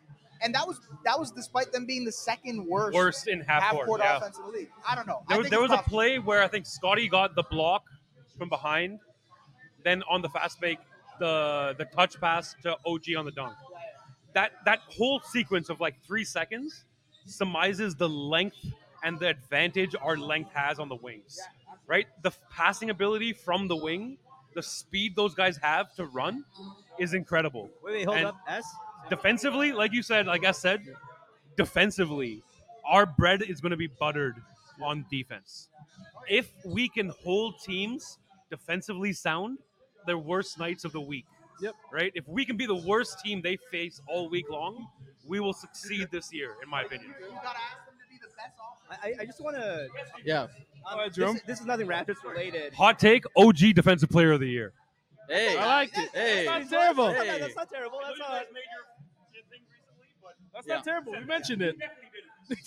Speaker 13: and that was that was despite them being the second worst,
Speaker 8: Worst in half
Speaker 13: half
Speaker 8: court,
Speaker 13: court
Speaker 8: yeah.
Speaker 13: offense in the league. I don't know. I
Speaker 8: There, was-
Speaker 13: think
Speaker 8: there
Speaker 13: it's
Speaker 8: was a play where I think Scotty got the block from behind, then on the fast break, the the touch pass to OG on the dunk. That that whole sequence of like three seconds surmises the length and the advantage our length has on the wings. Right, the f- passing ability from the wing, the speed those guys have to run, is incredible.
Speaker 12: Wait, wait, hold
Speaker 8: And
Speaker 12: up. S?
Speaker 8: Defensively, like you said, like I said, defensively, our bread is going to be buttered on defense. If we can hold teams defensively sound, their worst nights of the week.
Speaker 2: Yep.
Speaker 8: Right? If we can be the worst team they face all week long, we will succeed this year, in my opinion.
Speaker 12: I, I- I just want to.
Speaker 4: Yeah.
Speaker 12: Um,
Speaker 8: ahead,
Speaker 12: this,
Speaker 8: Jerome.
Speaker 12: this is nothing Raptors related.
Speaker 8: Hot take: OG Defensive Player of the Year.
Speaker 4: Hey,
Speaker 2: I like it.
Speaker 4: Hey.
Speaker 2: That's not terrible.
Speaker 12: That's not-
Speaker 4: Hey.
Speaker 12: That's not terrible. That's not.
Speaker 2: That's not terrible. We mentioned it.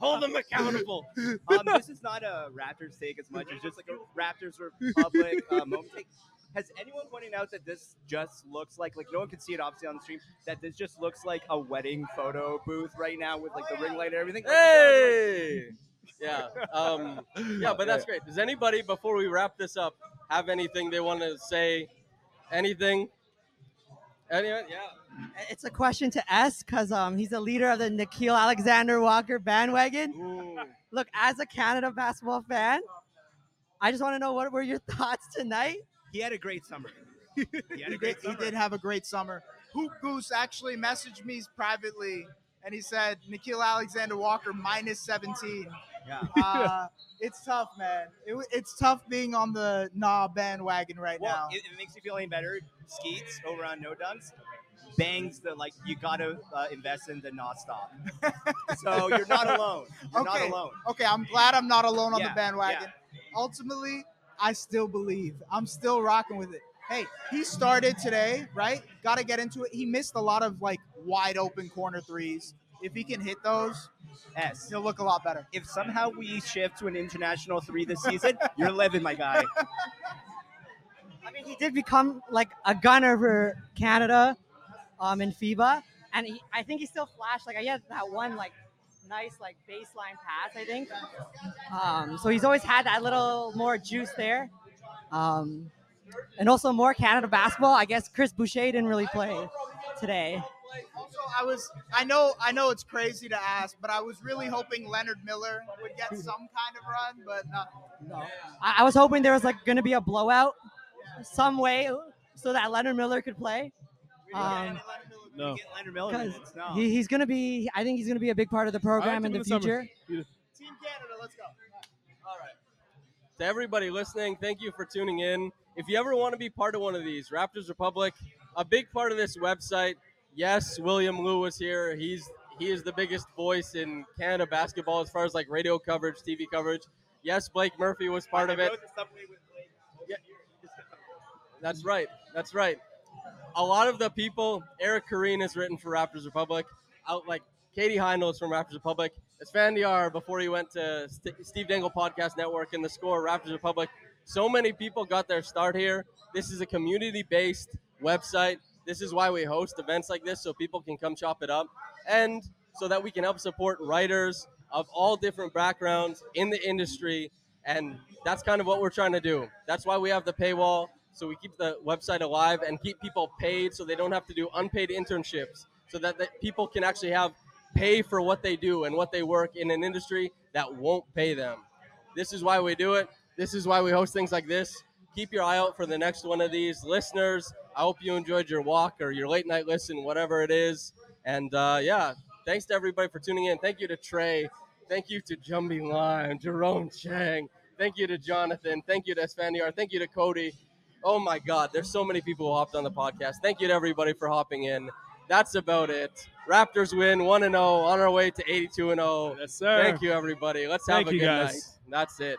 Speaker 4: Hold them accountable.
Speaker 12: um, this is not a Raptors take as much. It's just like a Raptors Republic uh, moment take. Has anyone pointed out that this just looks like like no one can see it obviously on the stream that this just looks like a wedding photo booth right now with like the ring light and everything?
Speaker 4: Hey. Yeah. Um, yeah, but that's great. Does anybody, before we wrap this up, have anything they want to say? Anything? Anyone? Yeah.
Speaker 11: It's a question to S because um, he's the leader of the Nickeil Alexander Walker bandwagon. Look, as a Canada basketball fan, I just want to know what were your thoughts tonight?
Speaker 12: He had a great summer.
Speaker 13: He, did, he did have a great summer. Hoop Goose actually messaged me privately, and he said Nickeil Alexander Walker minus 17.
Speaker 12: Yeah.
Speaker 13: Uh, it's tough, man. It, it's tough being on the NAW bandwagon right
Speaker 12: Well,
Speaker 13: now.
Speaker 12: it, it makes you feel any better. Skeets over on No Dunks bangs the like you gotta uh, invest in the not stop. so you're not alone. You're
Speaker 13: okay,
Speaker 12: not alone.
Speaker 13: okay. I'm glad I'm not alone on
Speaker 12: Yeah,
Speaker 13: the bandwagon. Ultimately, I still believe. I'm still rocking with it. Hey, he started today, right? Got to get into it. He missed a lot of like wide open corner threes. If he can hit those,
Speaker 12: S.
Speaker 13: he'll look a lot better.
Speaker 12: If somehow we shift to an international three this season, you're living, my guy.
Speaker 11: I mean, he did become like a gunner for Canada um, in FIBA, and he, I think he still flashed. Like, he had that one like nice like baseline pass, I think. Um, so he's always had that little more juice there. Um, and also more Canada basketball. I guess Chris Boucher didn't really play today.
Speaker 13: Also, I was I know I know it's crazy to ask, but I was really hoping Leonard Miller would get some kind of run, but not.
Speaker 11: No. I, I was hoping there was like going to be a blowout some way so that Leonard Miller could play. Um,
Speaker 2: No.
Speaker 12: Leonard Miller
Speaker 11: 'cause
Speaker 12: minutes, no.
Speaker 11: he, he's going to be. I think he's going to be a big part of the program in the future.
Speaker 13: Team Canada, let's go.
Speaker 4: to everybody listening, thank you for tuning in. If you ever want to be part of one of these, Raptors Republic, a big part of this website. Yes, William Lou was here. He's he is the biggest voice in Canada basketball as far as like radio coverage, TV coverage. Yes, Blake Murphy was part of it. Yeah. That's right. That's right. A lot of the people, Eric Koreen has written for Raptors Republic. Out like Katie Heindl is from Raptors Republic. Esfandiar before he went to St- Steve Dangle Podcast Network and the score Raptors Republic. So many people got their start here. This is a community-based website. This is why we host events like this so people can come chop it up and so that we can help support writers of all different backgrounds in the industry and that's kind of what we're trying to do. That's why we have the paywall so we keep the website alive and keep people paid so they don't have to do unpaid internships so that, people can actually have pay for what they do and what they work in an industry that won't pay them. This is why we do it. This is why we host things like this. Keep your eye out for the next one of these. Listeners, I hope you enjoyed your walk or your late night listen, whatever it is. And uh, yeah, thanks to everybody for tuning in. Thank you to Trey. Thank you to Jumby Lime, Jerome Chang. Thank you to Jonathan. Thank you to Esfandiar. Thank you to Cody. Oh my God, there's so many people who hopped on the podcast. Thank you to everybody for hopping in. That's about it. Raptors win 1 0 on our way to 82 0.
Speaker 2: Yes, sir.
Speaker 4: Thank you, everybody. Let's have
Speaker 2: Thank
Speaker 4: a
Speaker 2: you,
Speaker 4: good
Speaker 2: guys.
Speaker 4: night. That's it.